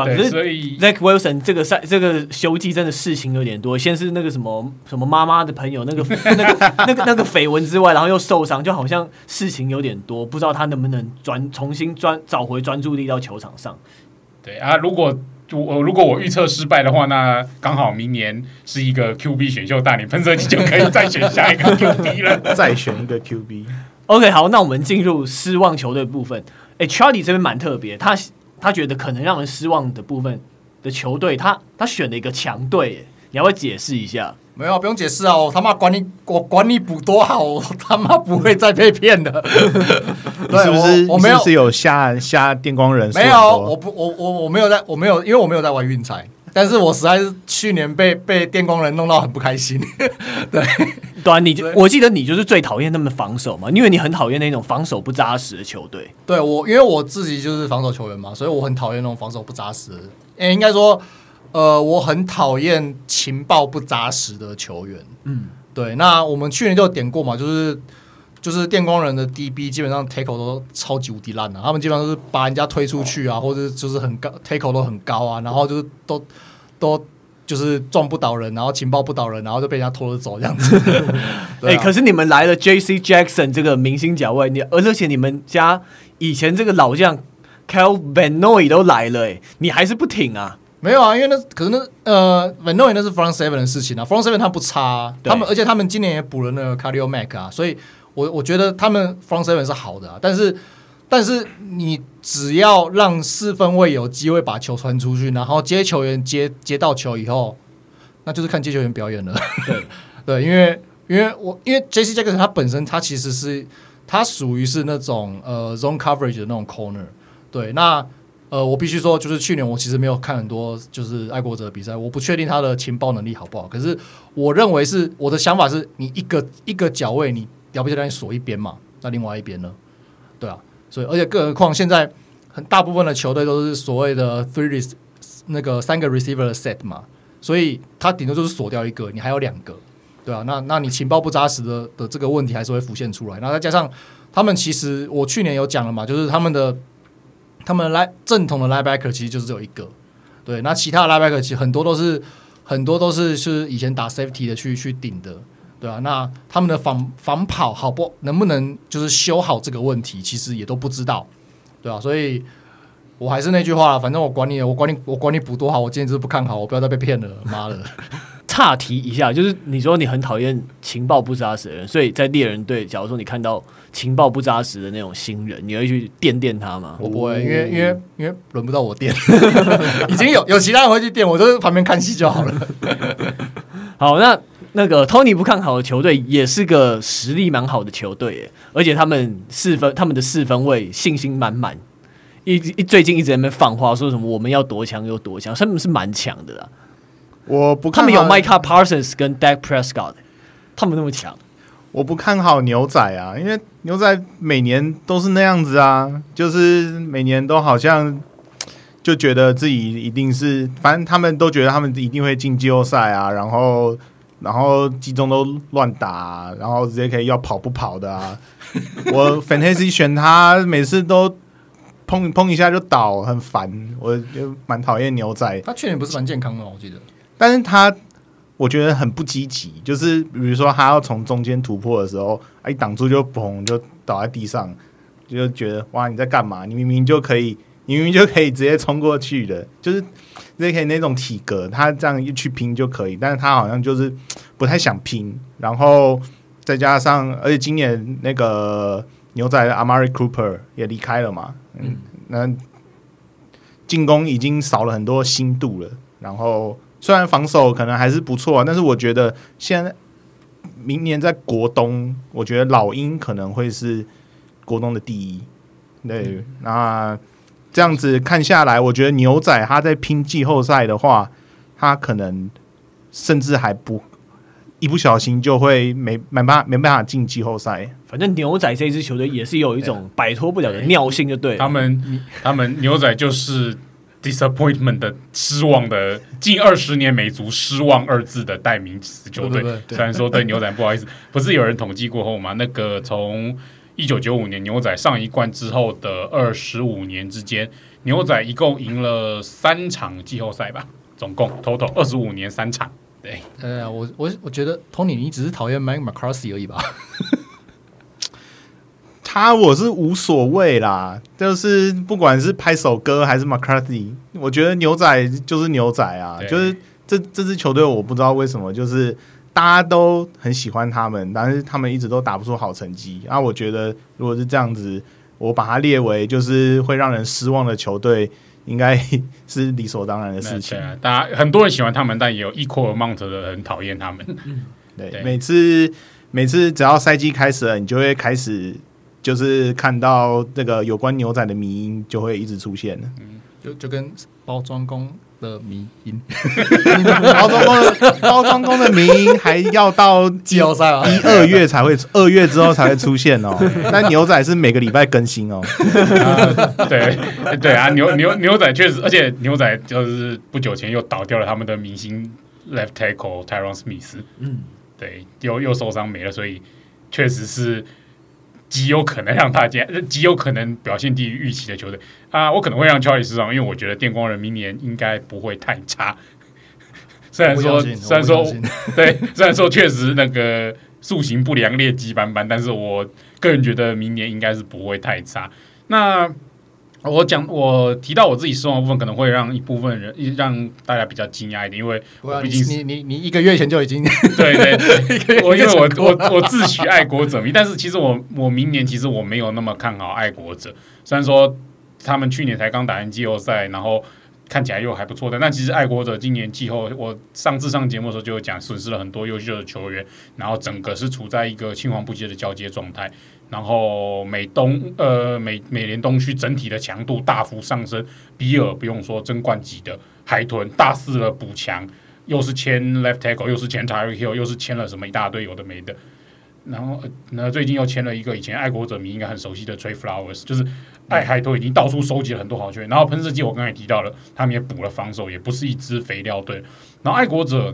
对，啊、对，所以 Zach Wilson 这个赛这个休季真的事情有点多，先是那个什么什么妈妈的朋友那个那个那个那个绯闻之外，然后又受伤，就好像事情有点多，不知道他能不能专重新专找回专注力到球场上。对啊，如果。我如果我预测失败的话，那刚好明年是一个 QB 选秀大年，喷射机就可以再选下一个 QB 了，再选一个 QB。OK，好，那我们进入失望球队部分。哎，Charlie 这边蛮特别，他他觉得可能让人失望的部分的球队，他他选了一个强队，你要不要解释一下？没有，不用解释啊！我他妈管你，我管你补多好，我他妈不会再被骗的。对，是不是？我没有是有瞎瞎电光人？没有，我不，我我我没有在，我没有，因为我没有在玩运彩，但是我实在是去年被被电工人弄到很不开心。对，对啊，你就我记得你就是最讨厌他们防守嘛，因为你很讨厌那种防守不扎实的球队。对我，因为我自己就是防守球员嘛，所以我很讨厌那种防守不扎实的。诶，应该说，呃，我很讨厌情报不扎实的球员。嗯，对。那我们去年就点过嘛，就是。就是电光人的 DB 基本上 tackle 都超级无敌烂的，他们基本上都是把人家推出去啊，或者就是很高 tackle 都很高啊，然后就是都都就是撞不倒人，然后情报不倒人，然后就被人家拖着走这样子。哎、欸，可是你们来了 JC Jackson 这个明星角位，你而且你们家以前这个老将 Cal Van Noy 都来了、欸，哎，你还是不挺啊？没有啊，因为那可是那呃 Van Noy 那是 Front Seven 的事情啊，Front Seven 他不差、啊，他们而且他们今年也补了那个 Khalil Mack 啊，所以。我我觉得他们 front seven 是好的啊，但是但是你只要让四分卫有机会把球传出去，然后接球员接接到球以后，那就是看接球员表演了。对 对，因为因为我因为 J.C. Jackson 他本身他其实是他属于是那种呃 zone coverage 的那种 corner。对，那呃我必须说，就是去年我其实没有看很多就是爱国者的比赛，我不确定他的情报能力好不好。可是我认为是我的想法是你一个一个脚位你。要不就让你锁一边嘛，那另外一边呢？对啊，所以而且更何况现在很大部分的球队都是所谓的 three 那个三个 receiver set 嘛，所以他顶多就是锁掉一个，你还有两个，对啊，那那你情报不扎实的的这个问题还是会浮现出来。然后再加上他们其实我去年有讲了嘛，就是他们的他们来正统的 linebacker 其实就是只有一个，对，那其他的 linebacker 其实很多都是很多都是是以前打 safety 的去去顶的。对啊，那他们的防防跑好不能不能就是修好这个问题，其实也都不知道，对啊，所以我还是那句话，反正我管你，我管你，我管你补多好，我今天就是不看好，我不要再被骗了，妈的！岔题一下，就是你说你很讨厌情报不扎实的人，所以在猎人队，假如说你看到情报不扎实的那种新人，你会去电电他吗？我不会，因为因为因为轮不到我电，已经有有其他人会去电，我就是旁边看戏就好了。好，那。那个 Tony 不看好的球队也是个实力蛮好的球队耶，而且他们四分，他们的四分位信心满满，一一最近一直在那边放话，说什么我们要多强有多强，他们是蛮强的啦。我不看，他们有 Micah Parsons 跟 Dak Prescott，他们那么强，我不看好牛仔啊，因为牛仔每年都是那样子啊，就是每年都好像就觉得自己一定是，反正他们都觉得他们一定会进季后赛啊，然后。然后集中都乱打、啊，然后直接可以要跑不跑的啊！我 Fantasy 选他，每次都碰碰一下就倒，很烦。我就蛮讨厌牛仔。他去年不是蛮健康的，我记得。但是他我觉得很不积极，就是比如说他要从中间突破的时候，一挡住就砰就倒在地上，就觉得哇你在干嘛？你明明就可以，你明明就可以直接冲过去的，就是。这可以那种体格，他这样一去拼就可以，但是他好像就是不太想拼，然后再加上，而且今年那个牛仔的 Amari Cooper 也离开了嘛，嗯，那进攻已经少了很多新度了，然后虽然防守可能还是不错，但是我觉得现在明年在国东，我觉得老鹰可能会是国东的第一，对，嗯、那。这样子看下来，我觉得牛仔他在拼季后赛的话，他可能甚至还不一不小心就会没没办法没办法进季后赛。反正牛仔这支球队也是有一种摆脱不了的尿性，就对。他们他们牛仔就是 disappointment 的失望的近二十年美足失望二字的代名词球队。虽然说对牛仔不好意思，不是有人统计过后吗？那个从。一九九五年牛仔上一冠之后的二十五年之间，牛仔一共赢了三场季后赛吧，总共 total 二十五年三场。对，呃，我我我觉得 Tony 你只是讨厌 Mike McCarthy 而已吧？他我是无所谓啦，就是不管是拍手歌还是 McCarthy，我觉得牛仔就是牛仔啊，就是这这支球队我不知道为什么就是。大家都很喜欢他们，但是他们一直都打不出好成绩。然后我觉得，如果是这样子，我把它列为就是会让人失望的球队，应该是理所当然的事情。大家很多人喜欢他们，但也有 equal amount 的人讨厌他们。对，对每次每次只要赛季开始了，你就会开始就是看到这个有关牛仔的迷因就会一直出现。就就跟包装工的迷音，包装工的包装工的迷音还要到季后赛啊，一二月才会，二月之后才会出现哦。那牛仔是每个礼拜更新哦。啊、对对啊，牛牛牛仔确实，而且牛仔就是不久前又倒掉了他们的明星 left tackle Tyron Smith，嗯，对，又又受伤没了，所以确实是。极有可能让大家，极有可能表现低于预期的球队啊！我可能会让乔里斯上，因为我觉得电光人明年应该不会太差。虽然说，虽然说，对，虽然说确实那个塑形不良、劣迹斑斑，但是我个人觉得明年应该是不会太差。那。我讲，我提到我自己失望的部分，可能会让一部分人让大家比较惊讶一点，因为我毕竟你你你一个月前就已经对 对对，我因为我我我自诩爱国者迷，但是其实我我明年其实我没有那么看好爱国者，虽然说他们去年才刚打完季后赛，然后看起来又还不错的，但其实爱国者今年季后，我上次上节目的时候就有讲，损失了很多优秀的球员，然后整个是处在一个青黄不接的交接状态。然后美东呃美美联东区整体的强度大幅上升，比尔不用说争冠级的海豚大肆的补强，又是签 left tackle，又是签 Tyreek Hill，又是签了什么一大堆有的没的。然后那最近又签了一个以前爱国者迷应该很熟悉的 Trey Flowers，就是爱海豚已经到处收集了很多好球员。然后喷射机我刚才也提到了，他们也补了防守，也不是一支肥料队。然后爱国者，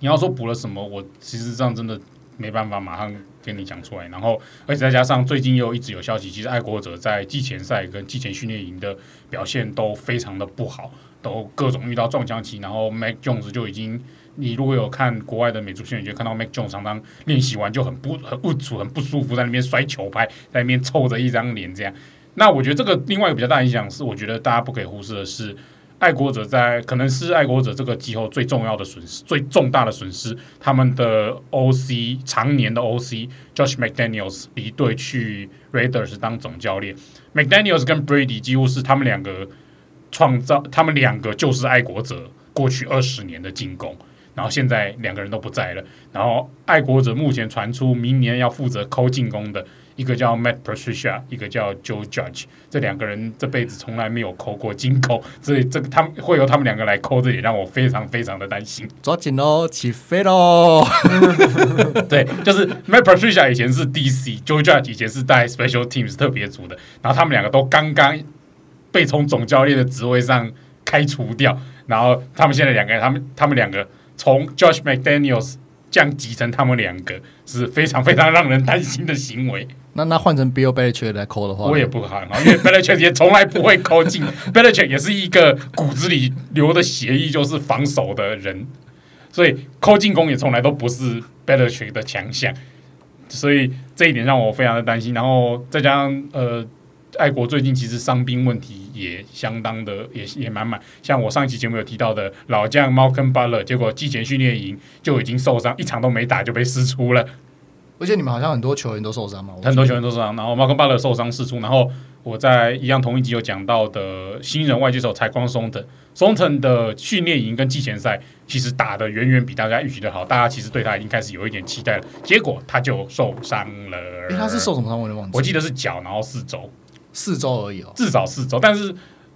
你要说补了什么，我其实这样真的没办法马上。跟你讲出来，然后而且再加上最近又一直有消息，其实爱国者在季前赛跟季前训练营的表现都非常的不好，都各种遇到撞墙期。然后 Mac Jones 就已经，你如果有看国外的美足训练，就看到 Mac Jones 常常练习完就很不很不楚，很不舒服，在那边摔球拍，在那边臭着一张脸这样。那我觉得这个另外一个比较大影响是，我觉得大家不可以忽视的是。爱国者在可能是爱国者这个季后最重要的损失，最重大的损失。他们的 OC 常年的 OC Josh McDaniels 离队去 Raiders 当总教练。McDaniels 跟 Brady 几乎是他们两个创造，他们两个就是爱国者过去二十年的进攻。然后现在两个人都不在了。然后爱国者目前传出明年要负责抠进攻的。一个叫 Matt Patricia，一个叫 Joe Judge，这两个人这辈子从来没有抠过金扣，所以这个他们会由他们两个来抠，这也让我非常非常的担心。抓紧喽，起飞喽！对，就是 Matt Patricia 以前是 DC，Joe Judge 以前是带 Special Teams 特别组的，然后他们两个都刚刚被从总教练的职位上开除掉，然后他们现在两个人，他们他们两个从 Josh McDaniels 降级成他们两个，是非常非常让人担心的行为。那那换成 Bill Belichick 来抠的话，我也不看好，因为 Belichick 也从来不会抠进，Belichick 也是一个骨子里流的血液就是防守的人，所以抠进攻也从来都不是 Belichick 的强项，所以这一点让我非常的担心。然后再加上呃，爱国最近其实伤兵问题也相当的也也满满，像我上一期节目有提到的老将 Malcolm Butler，结果季前训练营就已经受伤，一场都没打就被撕出了。而且你们好像很多球员都受伤嘛，很多球员都受伤，然后 Malcolm Butler 受伤四出，然后我在一样同一集有讲到的新人外接手采光松腾，松腾的训练营跟季前赛其实打的远远比大家预期的好，大家其实对他已经开始有一点期待了，结果他就受伤了。诶，他是受什么伤？我有点忘记，我记得是脚，然后四周，四周而已哦，至少四周，但是。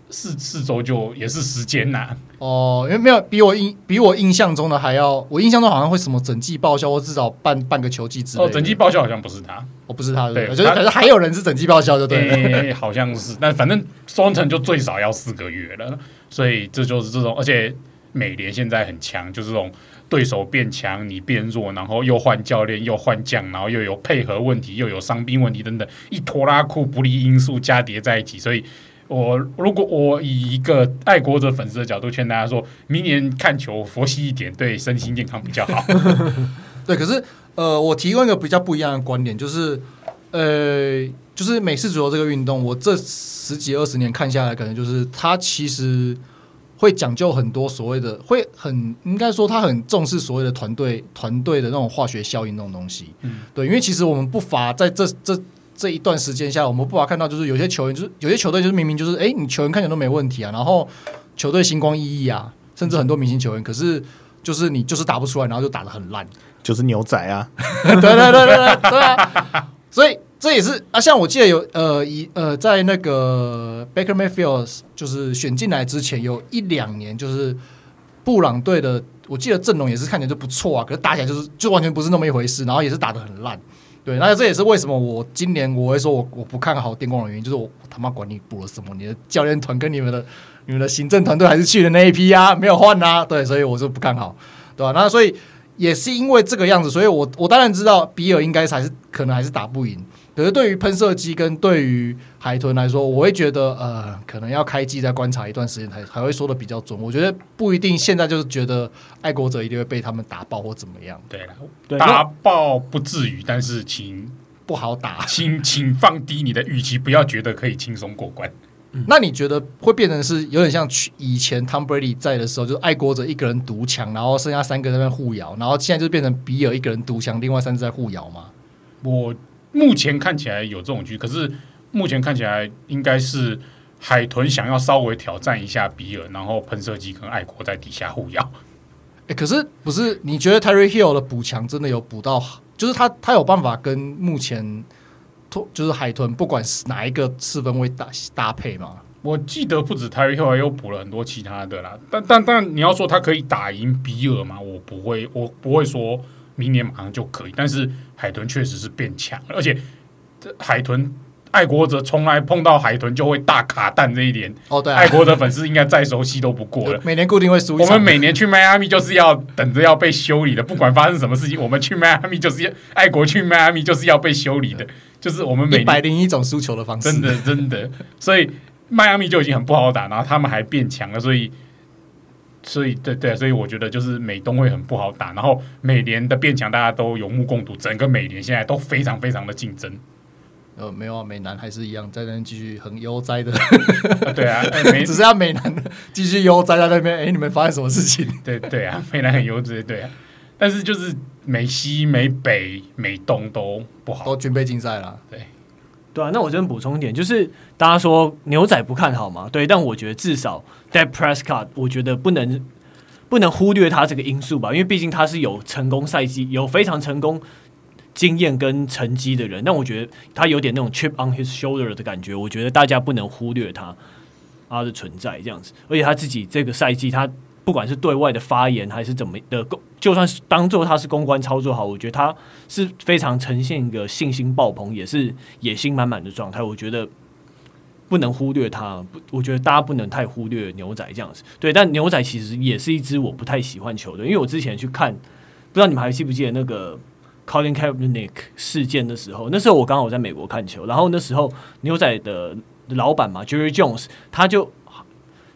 四四周就也是时间呐、啊，哦，因为没有比我印比我印象中的还要，我印象中好像会什么整季报销，或至少半半个球季之类的。哦，整季报销好像不是他，哦，不是他，对，就是反正还有人是整季报销，就对、欸，好像是，但反正双城就最少要四个月了，所以这就是这种，而且美联现在很强，就是这种对手变强，你变弱，然后又换教练，又换将，然后又有配合问题，又有伤兵问题等等，一拖拉库不利因素加叠在一起，所以。我如果我以一个爱国者粉丝的角度劝大家说，明年看球佛系一点，对身心健康比较好。对，可是呃，我提供一个比较不一样的观点，就是呃，就是美式足球这个运动，我这十几二十年看下来，可能就是它其实会讲究很多所谓的，会很应该说它很重视所谓的团队团队的那种化学效应那种东西。嗯，对，因为其实我们不乏在这这。这一段时间下，我们不乏看到，就是有些球员，就是有些球队，就是明明就是，哎，你球员看起来都没问题啊，然后球队星光熠熠啊，甚至很多明星球员，可是就是你就是打不出来，然后就打得很烂，就是牛仔啊，对对对对对对啊！所以。这也是啊，像我记得有呃一呃，在那个 Baker Mayfield 就是选进来之前，有一两年就是布朗队的，我记得阵容也是看起来就不错啊，可是打起来就是就完全不是那么一回事，然后也是打得很烂。对，那这也是为什么我今年我会说我我不看好电工的原因，就是我，我他妈管你补了什么，你的教练团跟你们的你们的行政团队还是去的那一批啊，没有换啊，对，所以我就不看好，对吧？那所以也是因为这个样子，所以我我当然知道比尔应该还是可能还是打不赢。可是对于喷射机跟对于海豚来说，我会觉得呃，可能要开机再观察一段时间才才会说的比较准。我觉得不一定现在就是觉得爱国者一定会被他们打爆或怎么样。对了，打爆不至于，但是请不好打，请请放低你的预期，不要觉得可以轻松过关。嗯、那你觉得会变成是有点像去以前 Tom Brady 在的时候，就是爱国者一个人独强，然后剩下三个在那边互咬，然后现在就变成比尔一个人独强，另外三只在互咬吗？我。目前看起来有这种局，可是目前看起来应该是海豚想要稍微挑战一下比尔，然后喷射机跟爱国在底下互咬。哎、欸，可是不是？你觉得 Tyreek Hill 的补强真的有补到？就是他他有办法跟目前就是海豚不管是哪一个四分位搭搭配吗？我记得不止 Tyreek Hill 还有补了很多其他的啦。但但但你要说他可以打赢比尔吗？我不会，我不会说。明年马上就可以，但是海豚确实是变强了，而且海豚爱国者从来碰到海豚就会大卡蛋这一点哦，对、啊，爱国者粉丝应该再熟悉都不过了。每年固定会输，我们每年去迈阿密就是要等着要被修理的，不管发生什么事情，我们去迈阿密就是要爱国去迈阿密就是要被修理的，就是我们每百零一种输球的方式，真的真的，所以迈阿密就已经很不好打，然后他们还变强了，所以。所以，对对，所以我觉得就是美东会很不好打，然后美联的变强大家都有目共睹，整个美联现在都非常非常的竞争。呃，没有啊，美男还是一样在那边继续很悠哉的。啊对啊，只是要美男继续悠哉在那边。哎，你们发生什么事情？对对啊，美男很悠哉，对啊。但是就是美西、美北、美东都不好，都军备竞赛了。对。对啊，那我这边补充一点，就是大家说牛仔不看好嘛？对，但我觉得至少 Dak Prescott，我觉得不能不能忽略他这个因素吧，因为毕竟他是有成功赛季、有非常成功经验跟成绩的人。但我觉得他有点那种 chip on his shoulder 的感觉，我觉得大家不能忽略他他的存在这样子。而且他自己这个赛季，他不管是对外的发言还是怎么的就算是当做他是公关操作好，我觉得他是非常呈现一个信心爆棚，也是野心满满的状态。我觉得不能忽略他，不我觉得大家不能太忽略牛仔这样子。对，但牛仔其实也是一支我不太喜欢球队，因为我之前去看，不知道你们还记不记得那个 Colin Kaepernick 事件的时候，那时候我刚好在美国看球，然后那时候牛仔的老板嘛，Jerry Jones，他就。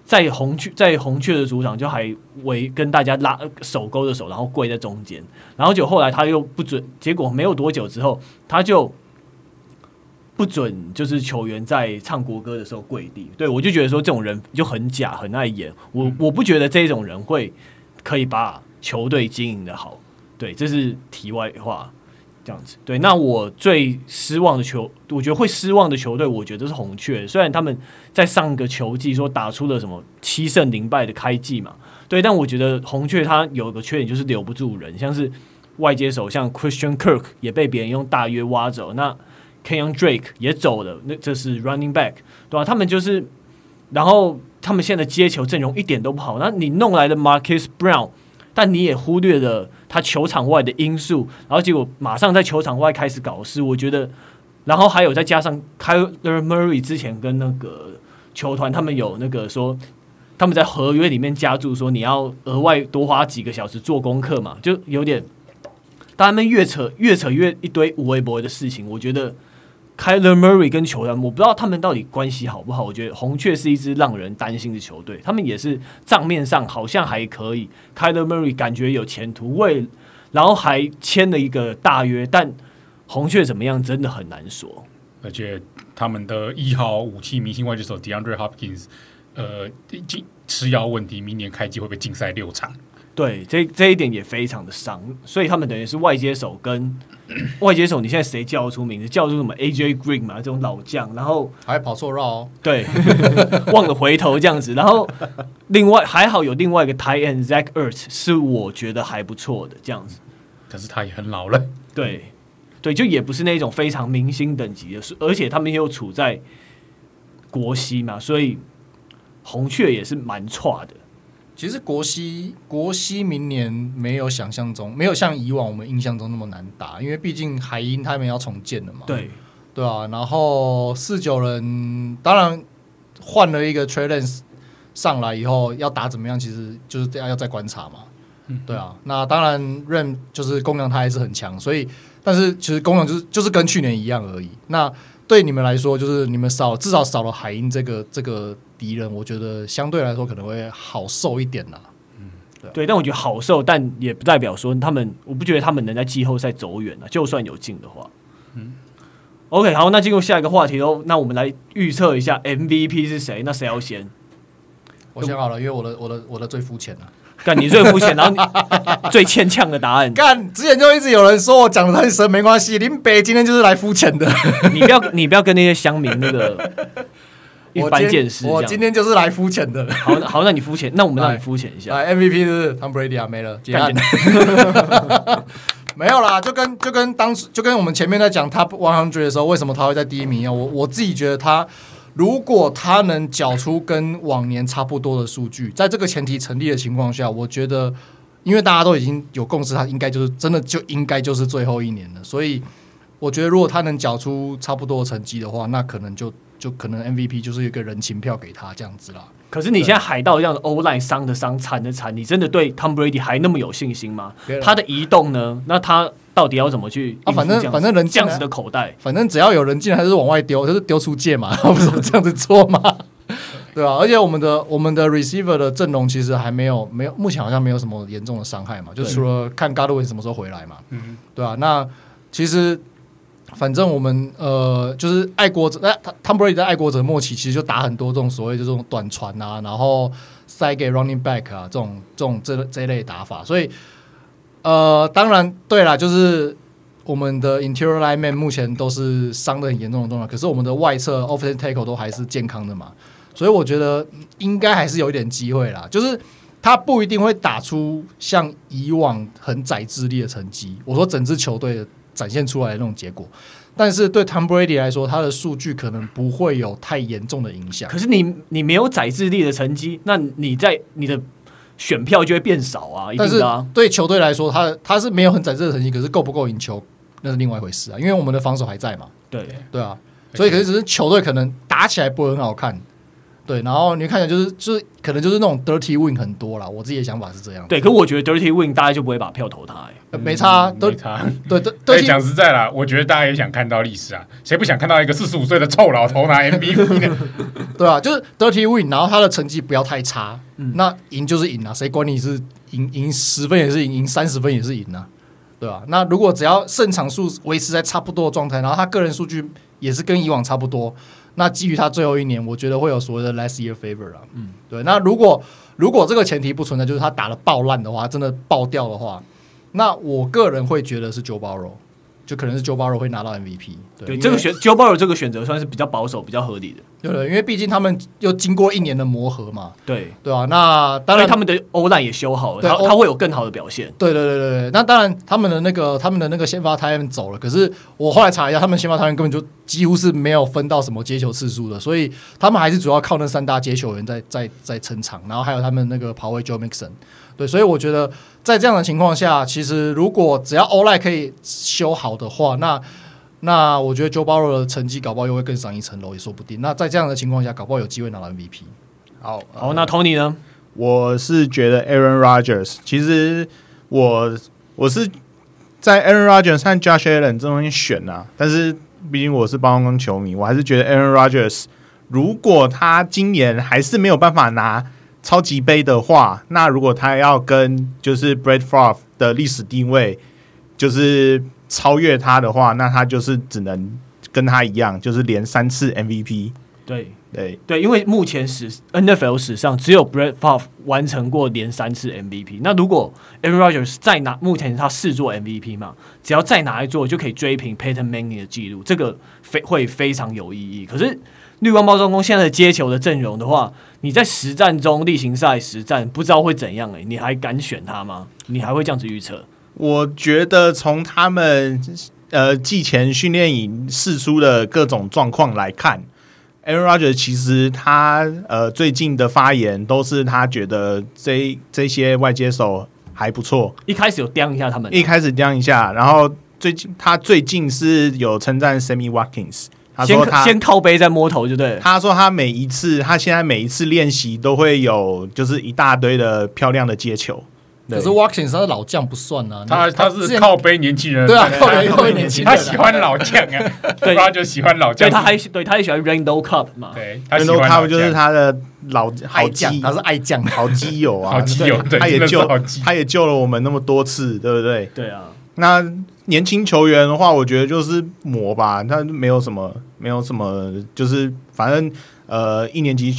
在红雀，在红雀的主场就还围跟大家拉手勾着手，然后跪在中间，然后就后来他又不准，结果没有多久之后，他就不准就是球员在唱国歌的时候跪地。对，我就觉得说这种人就很假，很爱演。我我不觉得这种人会可以把球队经营的好。对，这是题外话。这样子，对，那我最失望的球，我觉得会失望的球队，我觉得是红雀。虽然他们在上个球季说打出了什么七胜零败的开季嘛，对，但我觉得红雀他有个缺点就是留不住人，像是外接手像 Christian Kirk 也被别人用大约挖走，那 Kenyan Drake 也走了，那这是 Running Back 对吧？他们就是，然后他们现在的接球阵容一点都不好，那你弄来的 Marcus Brown。但你也忽略了他球场外的因素，然后结果马上在球场外开始搞事。我觉得，然后还有再加上 Kyler Murray 之前跟那个球团他们有那个说，他们在合约里面加注说你要额外多花几个小时做功课嘛，就有点，他们越扯越扯越一堆无微博的事情，我觉得。Kyler Murray 跟球员，我不知道他们到底关系好不好。我觉得红雀是一支让人担心的球队，他们也是账面上好像还可以。Kyler Murray 感觉有前途，为然后还签了一个大约，但红雀怎么样真的很难说。而且他们的一号武器明星外接手 DeAndre Hopkins，呃，吃药问题，明年开季会被禁赛六场。对，这这一点也非常的伤，所以他们等于是外接手跟 外接手，你现在谁叫得出名字？叫出什么 AJ Green 嘛，这种老将，然后还跑错绕哦，对，忘了回头这样子，然后另外还好有另外一个 Tight End Zach Ertz 是我觉得还不错的这样子，可是他也很老了，对，对，就也不是那种非常明星等级的，而且他们又处在国西嘛，所以红雀也是蛮差的。其实国西国西明年没有想象中没有像以往我们印象中那么难打，因为毕竟海鹰他们要重建了嘛。对对啊，然后四九人当然换了一个 Trey Lance 上来以后要打怎么样，其实就是这样要再观察嘛。嗯，对啊，那当然 Ram 就是公羊他还是很强，所以但是其实公羊就是就是跟去年一样而已。那对你们来说，就是你们少至少少了海鹰这个这个。敌人，我觉得相对来说可能会好受一点呐。嗯，对，对，但我觉得好受，但也不代表说他们，我不觉得他们能在季后赛走远了。就算有进的话，嗯，OK，好，那进入下一个话题喽。那我们来预测一下 MVP 是谁？那谁要先？我想好了，因为我的我的我的最肤浅了。干，你最肤浅，然后你最牵强的答案。干，之前就一直有人说我讲的太深，没关系。林北今天就是来肤浅的。你不要你不要跟那些乡民那个。一般见识，我今天就是来肤浅的。好，好，那你肤浅，那我们让你肤浅一下。来，MVP 是 Tom Brady 啊，没了，结案。没有啦，就跟就跟当时就跟我们前面在讲 Top One Hundred 的时候，为什么他会在第一名啊？我我自己觉得他，如果他能缴出跟往年差不多的数据，在这个前提成立的情况下，我觉得，因为大家都已经有共识，他应该就是真的就应该就是最后一年了。所以，我觉得如果他能缴出差不多的成绩的话，那可能就。就可能 MVP 就是一个人情票给他这样子啦。可是你现在海盗这样的欧赖伤的伤惨的惨，你真的对 Tom Brady 还那么有信心吗？他的移动呢？那他到底要怎么去？啊，反正反正人这样子的口袋，反正只要有人进来，他就是往外丢，就是丢出界嘛，他 不是这样子做嘛？对啊，而且我们的我们的 receiver 的阵容其实还没有没有，目前好像没有什么严重的伤害嘛，就除了看 Godwin 什么时候回来嘛。嗯，对啊，那其实。反正我们呃，就是爱国者，哎，Tom Brady 在爱国者末期，其实就打很多这种所谓的这种短传啊，然后塞给 running back 啊，这种这种这这一类打法。所以呃，当然对啦，就是我们的 interior lineman 目前都是伤得很严重的状态，可是我们的外侧 offensive tackle 都还是健康的嘛，所以我觉得应该还是有一点机会啦。就是他不一定会打出像以往很宰智力的成绩。我说整支球队。展现出来的那种结果，但是对 Tom Brady 来说，他的数据可能不会有太严重的影响。可是你你没有宰制力的成绩，那你在你的选票就会变少啊。但是对球队来说，他他是没有很展示的成绩，可是够不够赢球那是另外一回事啊。因为我们的防守还在嘛。对对啊，所以可是只是球队可能打起来不会很好看。对，然后你看起来就是就是可能就是那种 dirty win 很多啦。我自己的想法是这样。对，可我觉得 dirty win 大家就不会把票投他，欸，哎、嗯，没差，都没差。对对对，讲实在啦，我觉得大家也想看到历史啊，谁不想看到一个四十五岁的臭老头拿 MVP 呢？对啊，就是 dirty win，然后他的成绩不要太差，嗯、那赢就是赢啊，谁管你是赢赢十分也是赢，赢三十分也是赢啊，对吧、啊？那如果只要胜场数维持在差不多的状态，然后他个人数据也是跟以往差不多。那基于他最后一年，我觉得会有所谓的 last year favor 啊。嗯，对。那如果如果这个前提不存在，就是他打得爆烂的话，真的爆掉的话，那我个人会觉得是 Joe Burrow。就可能是 Joe Barrow 会拿到 MVP，对，对这个选 Joe Barrow 这个选择算是比较保守、比较合理的，对对，因为毕竟他们又经过一年的磨合嘛，对对啊，那当然他们的 O-line 也修好了，他他会有更好的表现，对对对对对。那当然他们的那个他们的那个先发泰恩走了，可是我后来查一下，他们先发泰恩根本就几乎是没有分到什么接球次数的，所以他们还是主要靠那三大接球员在在在撑场，然后还有他们那个跑位 Joe Mixon。对，所以我觉得在这样的情况下，其实如果只要 O-line 可以修好的话，那那我觉得 Joe Burrow 的成绩搞不好又会更上一层楼，也说不定。那在这样的情况下，搞不好有机会拿到 MVP。好，好，那 Tony 呢？我是觉得 Aaron Rodgers，其实我我是在 Aaron Rodgers 和 Josh Allen 这东西选啊，但是毕竟我是暴龙球迷，我还是觉得 Aaron Rodgers 如果他今年还是没有办法拿。超级杯的话，那如果他要跟就是 Brett Favre 的历史定位就是超越他的话，那他就是只能跟他一样，就是连三次 MVP。对对对，因为目前史 NFL 史上只有 Brett Favre 完成过连三次 MVP。那如果 Aaron Rodgers 再拿，目前他四座 MVP 嘛，只要再拿一座就可以追平 Peyton Manning 的记录，这个非会非常有意义。可是绿光包装工现在的接球的阵容的话，你在实战中例行赛实战不知道会怎样诶、欸，你还敢选他吗？你还会这样子预测？我觉得从他们呃季前训练营试出的各种状况来看，Aaron Rodgers 其实他呃最近的发言都是他觉得这这些外接手还不错，一开始有刁一下他们，一开始刁一下，然后最近他最近是有称赞 Sammy Watkins。他说他先，先靠背再摸头，就对。他说他每一次，他现在每一次练习都会有，就是一大堆的漂亮的接球。可是 Watkins 他的老将不算啊，他他是靠背年轻人，对啊，靠背靠背年轻人，他喜欢老将啊，对，他就喜欢老将，他还对他也喜欢 Randall Cobb 嘛，对，Randall Cobb 就是他的老好基，他是爱将，好基友啊，好基友，他也救他也救了我们那么多次，对不对？对啊，那。年轻球员的话，我觉得就是磨吧，他没有什么，没有什么，就是反正呃，一年级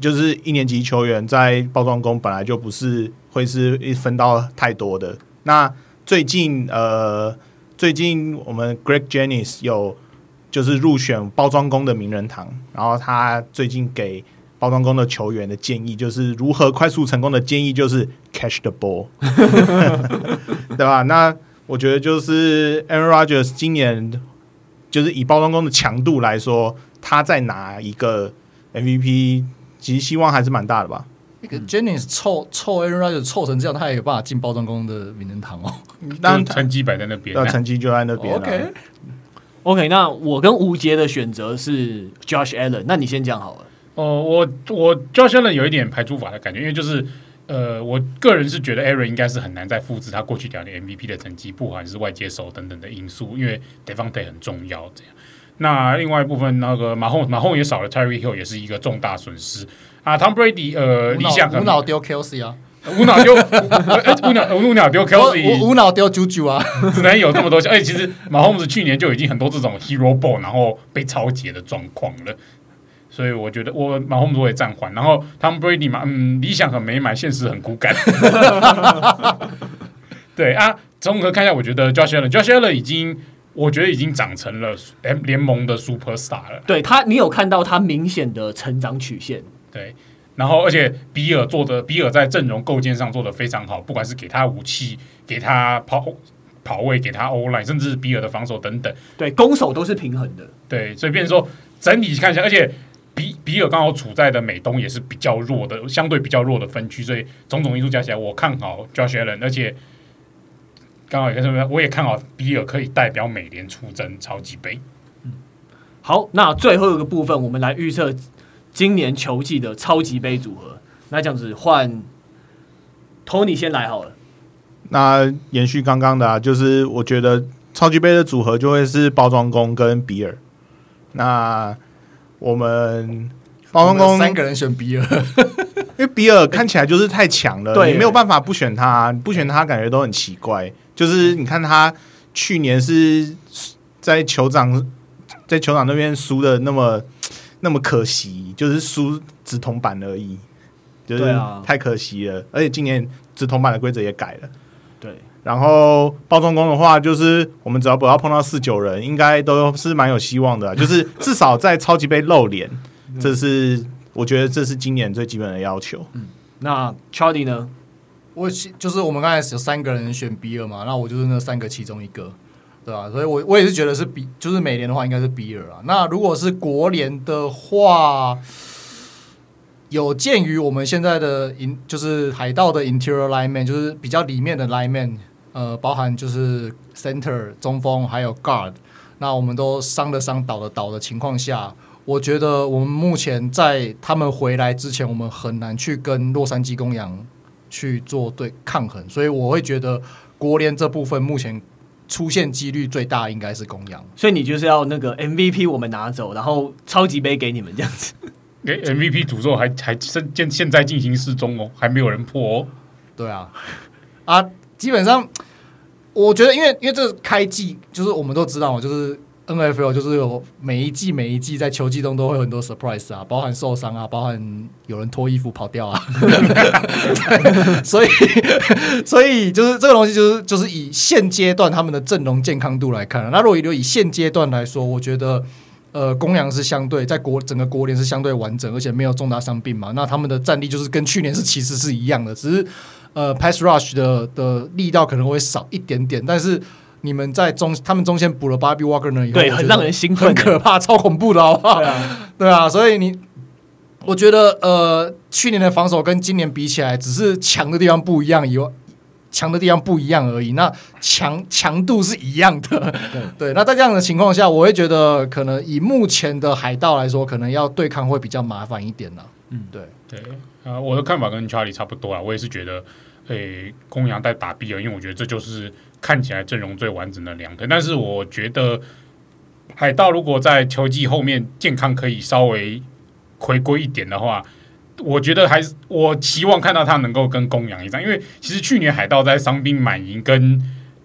就是一年级球员在包装工本来就不是会是一分到太多的。那最近呃，最近我们 Greg Jennings 有就是入选包装工的名人堂，然后他最近给包装工的球员的建议就是如何快速成功的建议就是 catch the ball，对吧？那我觉得就是 Aaron Rodgers 今年就是以包装工的强度来说，他再拿一个 MVP，其实希望还是蛮大的吧。那个 Jennings 凑凑 Aaron Rodgers 凑成这样，他也有办法进包装工的名人堂哦。当成绩摆在那边，那成绩就在那边。Okay. okay, 那我跟吴杰的选择是 Josh Allen，那你先讲好了。哦、呃，我我 Josh Allen 有一点排除法的感觉，因为就是。呃，我个人是觉得 Aaron 应该是很难再复制他过去两年 MVP 的成绩，不管是外接手等等的因素，因为 Davante 很重要。这样，那另外一部分，那个马洪马洪也少了，Tyreek Hill 也是一个重大损失啊。Tom Brady 呃，理想无脑丢 Kelce 啊，无脑丢无脑无脑丢 Kelce，无脑丢 Juju 啊，只能有这么多。而且其实马洪是去年就已经很多这种 Hero Ball，然后被抄截的状况了。所以我觉得我马洪都会暂缓，然后 Tom Brady 嘛，嗯，理想很美满，现实很骨感。对啊，综合看一下，我觉得 Josh Allen，Josh Allen 已经，我觉得已经长成了联盟的 Superstar 了。对他，你有看到他明显的成长曲线。对，然后而且比尔做的，比尔在阵容构建上做的非常好，不管是给他武器，给他跑跑位，给他 O-line，甚至是比尔的防守等等，对，攻守都是平衡的。对，所以变成说整体看一下，而且。比比尔刚好处在的美东也是比较弱的，相对比较弱的分区，所以种种因素加起来，我看好 Josh Allen，而且刚好也什么，我也看好比尔可以代表美联出征超级杯。嗯，好，那最后一个部分，我们来预测今年球季的超级杯组合。那这样子换 Tony 先来好了。那延续刚刚的啊，就是我觉得超级杯的组合就会是包装工跟比尔。那我们包装工三个人选比尔，因为比尔看起来就是太强了，对你没有办法不选他，不选他感觉都很奇怪。就是你看他去年是在酋长在酋长那边输的那么那么可惜，就是输直筒板而已，就是太可惜了。而且今年直筒板的规则也改了，对。然后包装工的话，就是我们只要不要碰到四九人，应该都是蛮有希望的。就是 至少在超级杯露脸，这是我觉得这是今年最基本的要求。嗯，那 Charlie 呢？我就是我们刚才有三个人选 B 二嘛，那我就是那三个其中一个，对吧？所以我我也是觉得是比，就是美联的话应该是 B 二啊。那如果是国联的话。有鉴于我们现在的 in 就是海盗的 interior lineman，就是比较里面的 lineman，呃，包含就是 center 中锋还有 guard，那我们都伤的伤倒的倒的情况下，我觉得我们目前在他们回来之前，我们很难去跟洛杉矶公羊去做对抗衡，所以我会觉得国联这部分目前出现几率最大应该是公羊，所以你就是要那个 MVP 我们拿走，然后超级杯给你们这样子。给 MVP 诅咒还还现现在进行失踪哦，还没有人破哦。对啊，啊，基本上我觉得，因为因为这开季就是我们都知道嘛，就是 NFL 就是有每一季每一季在球季中都会有很多 surprise 啊，包含受伤啊，包含有人脱衣服跑掉啊，所以所以就是这个东西就是就是以现阶段他们的阵容健康度来看，那如果以现阶段来说，我觉得。呃，公羊是相对在国整个国联是相对完整，而且没有重大伤病嘛。那他们的战力就是跟去年是其实是一样的，只是呃，pass rush 的的力道可能会少一点点，但是你们在中他们中间补了 Bobby Wagner 以后，对，很让人兴奋，很可怕，超恐怖的，好不好？对啊，对啊，所以你。我觉得呃，去年的防守跟今年比起来，只是强的地方不一样，以外强的地方不一样而已。那强强度是一样的，对，对。那在这样的情况下，我会觉得可能以目前的海盗来说，可能要对抗会比较麻烦一点了。嗯，对对啊，我的看法跟 Charlie 差不多啊。我也是觉得，诶、公羊在打比尔，因为我觉得这就是看起来阵容最完整的两队。但是我觉得海盗如果在球季后面健康可以稍微。回归一点的话，我觉得还是我期望看到他能够跟公羊一战，因为其实去年海盗在伤兵满营，跟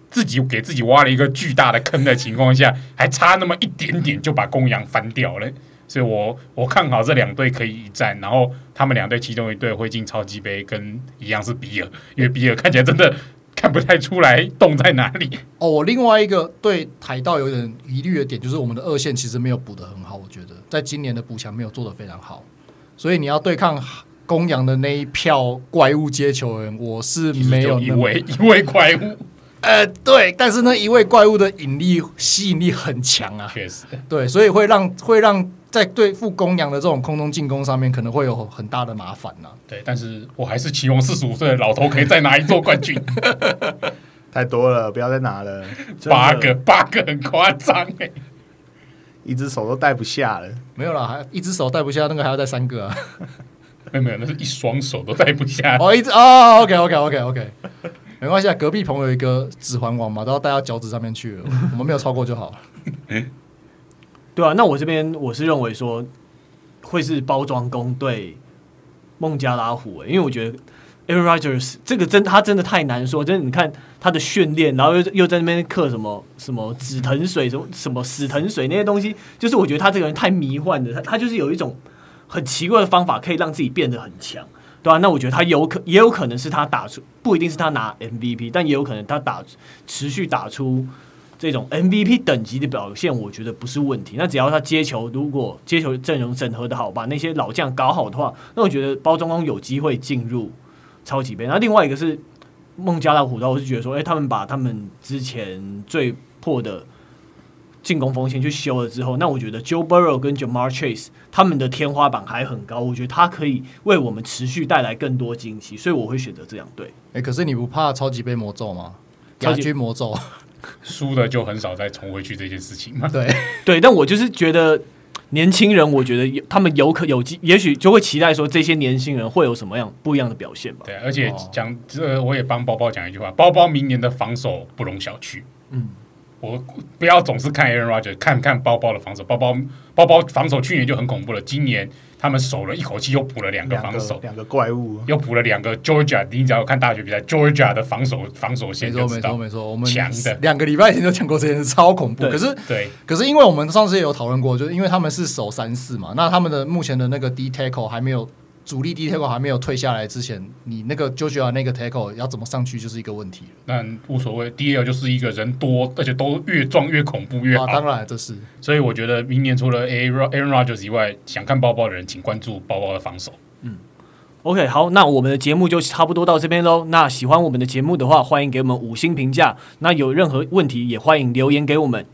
自己给自己挖了一个巨大的坑的情况下，还差那么一点点就把公羊翻掉了。所以我我看好这两队可以一战，然后他们两队其中一队会进超级杯，跟一样是比尔，因为比尔看起来真的 看不太出来洞在哪里。哦，我另外一个对海盗有点疑虑的点，就是我们的二线其实没有补得很好，我觉得。在今年的补强没有做得非常好，所以你要对抗公羊的那一票怪物接球人，我是没有一位一位怪物。呃，对，但是那一位怪物的引力吸引力很强啊，确实，对，所以会让会让在对付公羊的这种空中进攻上面，可能会有很大的麻烦呢、啊。对，但是我还是期望四十五岁的老头可以再拿一座冠军，太多了，不要再拿了，八个八个很夸张哎。一只手都带不下了，没有啦，还一只手带不下，那个还要带三个啊？没有没有，那是一双手都带不下。哦，一只哦，OK OK OK OK，没关系啊，隔壁棚有一个指环王嘛，都要戴到脚趾上面去了，我们没有超过就好了。对啊，那我这边我是认为说会是包装工对孟加拉虎、因为我觉得。Aaron Rodgers 这个真他真的太难说，真的你看他的训练，然后又又在那边刻什么什么紫藤水，什么什么死藤水那些东西，就是我觉得他这个人太迷幻的，他他就是有一种很奇怪的方法可以让自己变得很强，对吧、啊？那我觉得他有可也有可能是他打出不一定是他拿 MVP，但也有可能他打持续打出这种 MVP 等级的表现，我觉得不是问题。那只要他接球，如果接球阵容整合的好，把那些老将搞好的话，那我觉得包装工有机会进入。超级杯，那另外一个是孟加拉虎刀，我是觉得说，哎、欸，他们把他们之前最破的进攻锋线去修了之后，那我觉得 Joe Burrow 跟 Ja'Marr Chase 他们的天花板还很高，我觉得他可以为我们持续带来更多惊喜，所以我会选择这两队。哎、欸，可是你不怕超级杯魔咒吗？亚军魔咒，输了就很少再重回去这件事情嘛。对 对，但我就是觉得。年轻人，我觉得有他们有可有机，也许就会期待说这些年轻人会有什么样不一样的表现吧。对，而且讲这个，我也帮包包讲一句话：包包明年的防守不容小觑。嗯，我不要总是看 Aaron Rodgers，看看包包的防守。包包包包防守去年就很恐怖了，今年。他们守了一口气，又补了两个防守，两个怪物，又补了两个 Georgia。你只要看大学比赛，Georgia 的防守防守线没错没错没错，我们强的两个礼拜前就讲过这件事，超恐怖。可是对，可是因为我们上次也有讨论过，就是因为他们是守三四嘛，那他们的目前的那个 D tackle 还没有。主力 D tackle 还没有退下来之前，你那个 JoJo 那个 tackle 要怎么上去就是一个问题了。那无所谓，DL 就是一个人多，而且都越撞越恐怖越好。啊、当然这是。所以我觉得明年除了 Aaron Rodgers 以外，想看包包的人，请关注包包的防守。嗯，OK，好，那我们的节目就差不多到这边喽。那喜欢我们的节目的话，欢迎给我们五星评价。那有任何问题也欢迎留言给我们。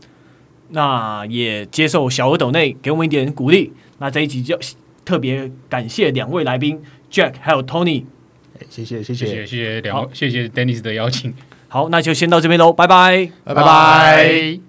那也接受小额抖内给我们一点鼓励。那这一集就。特别感谢两位来宾 Jack 还有 Tony，谢谢谢谢。谢谢两，谢谢 Dennis 的邀请。好，那就先到这边喽，拜拜，拜拜。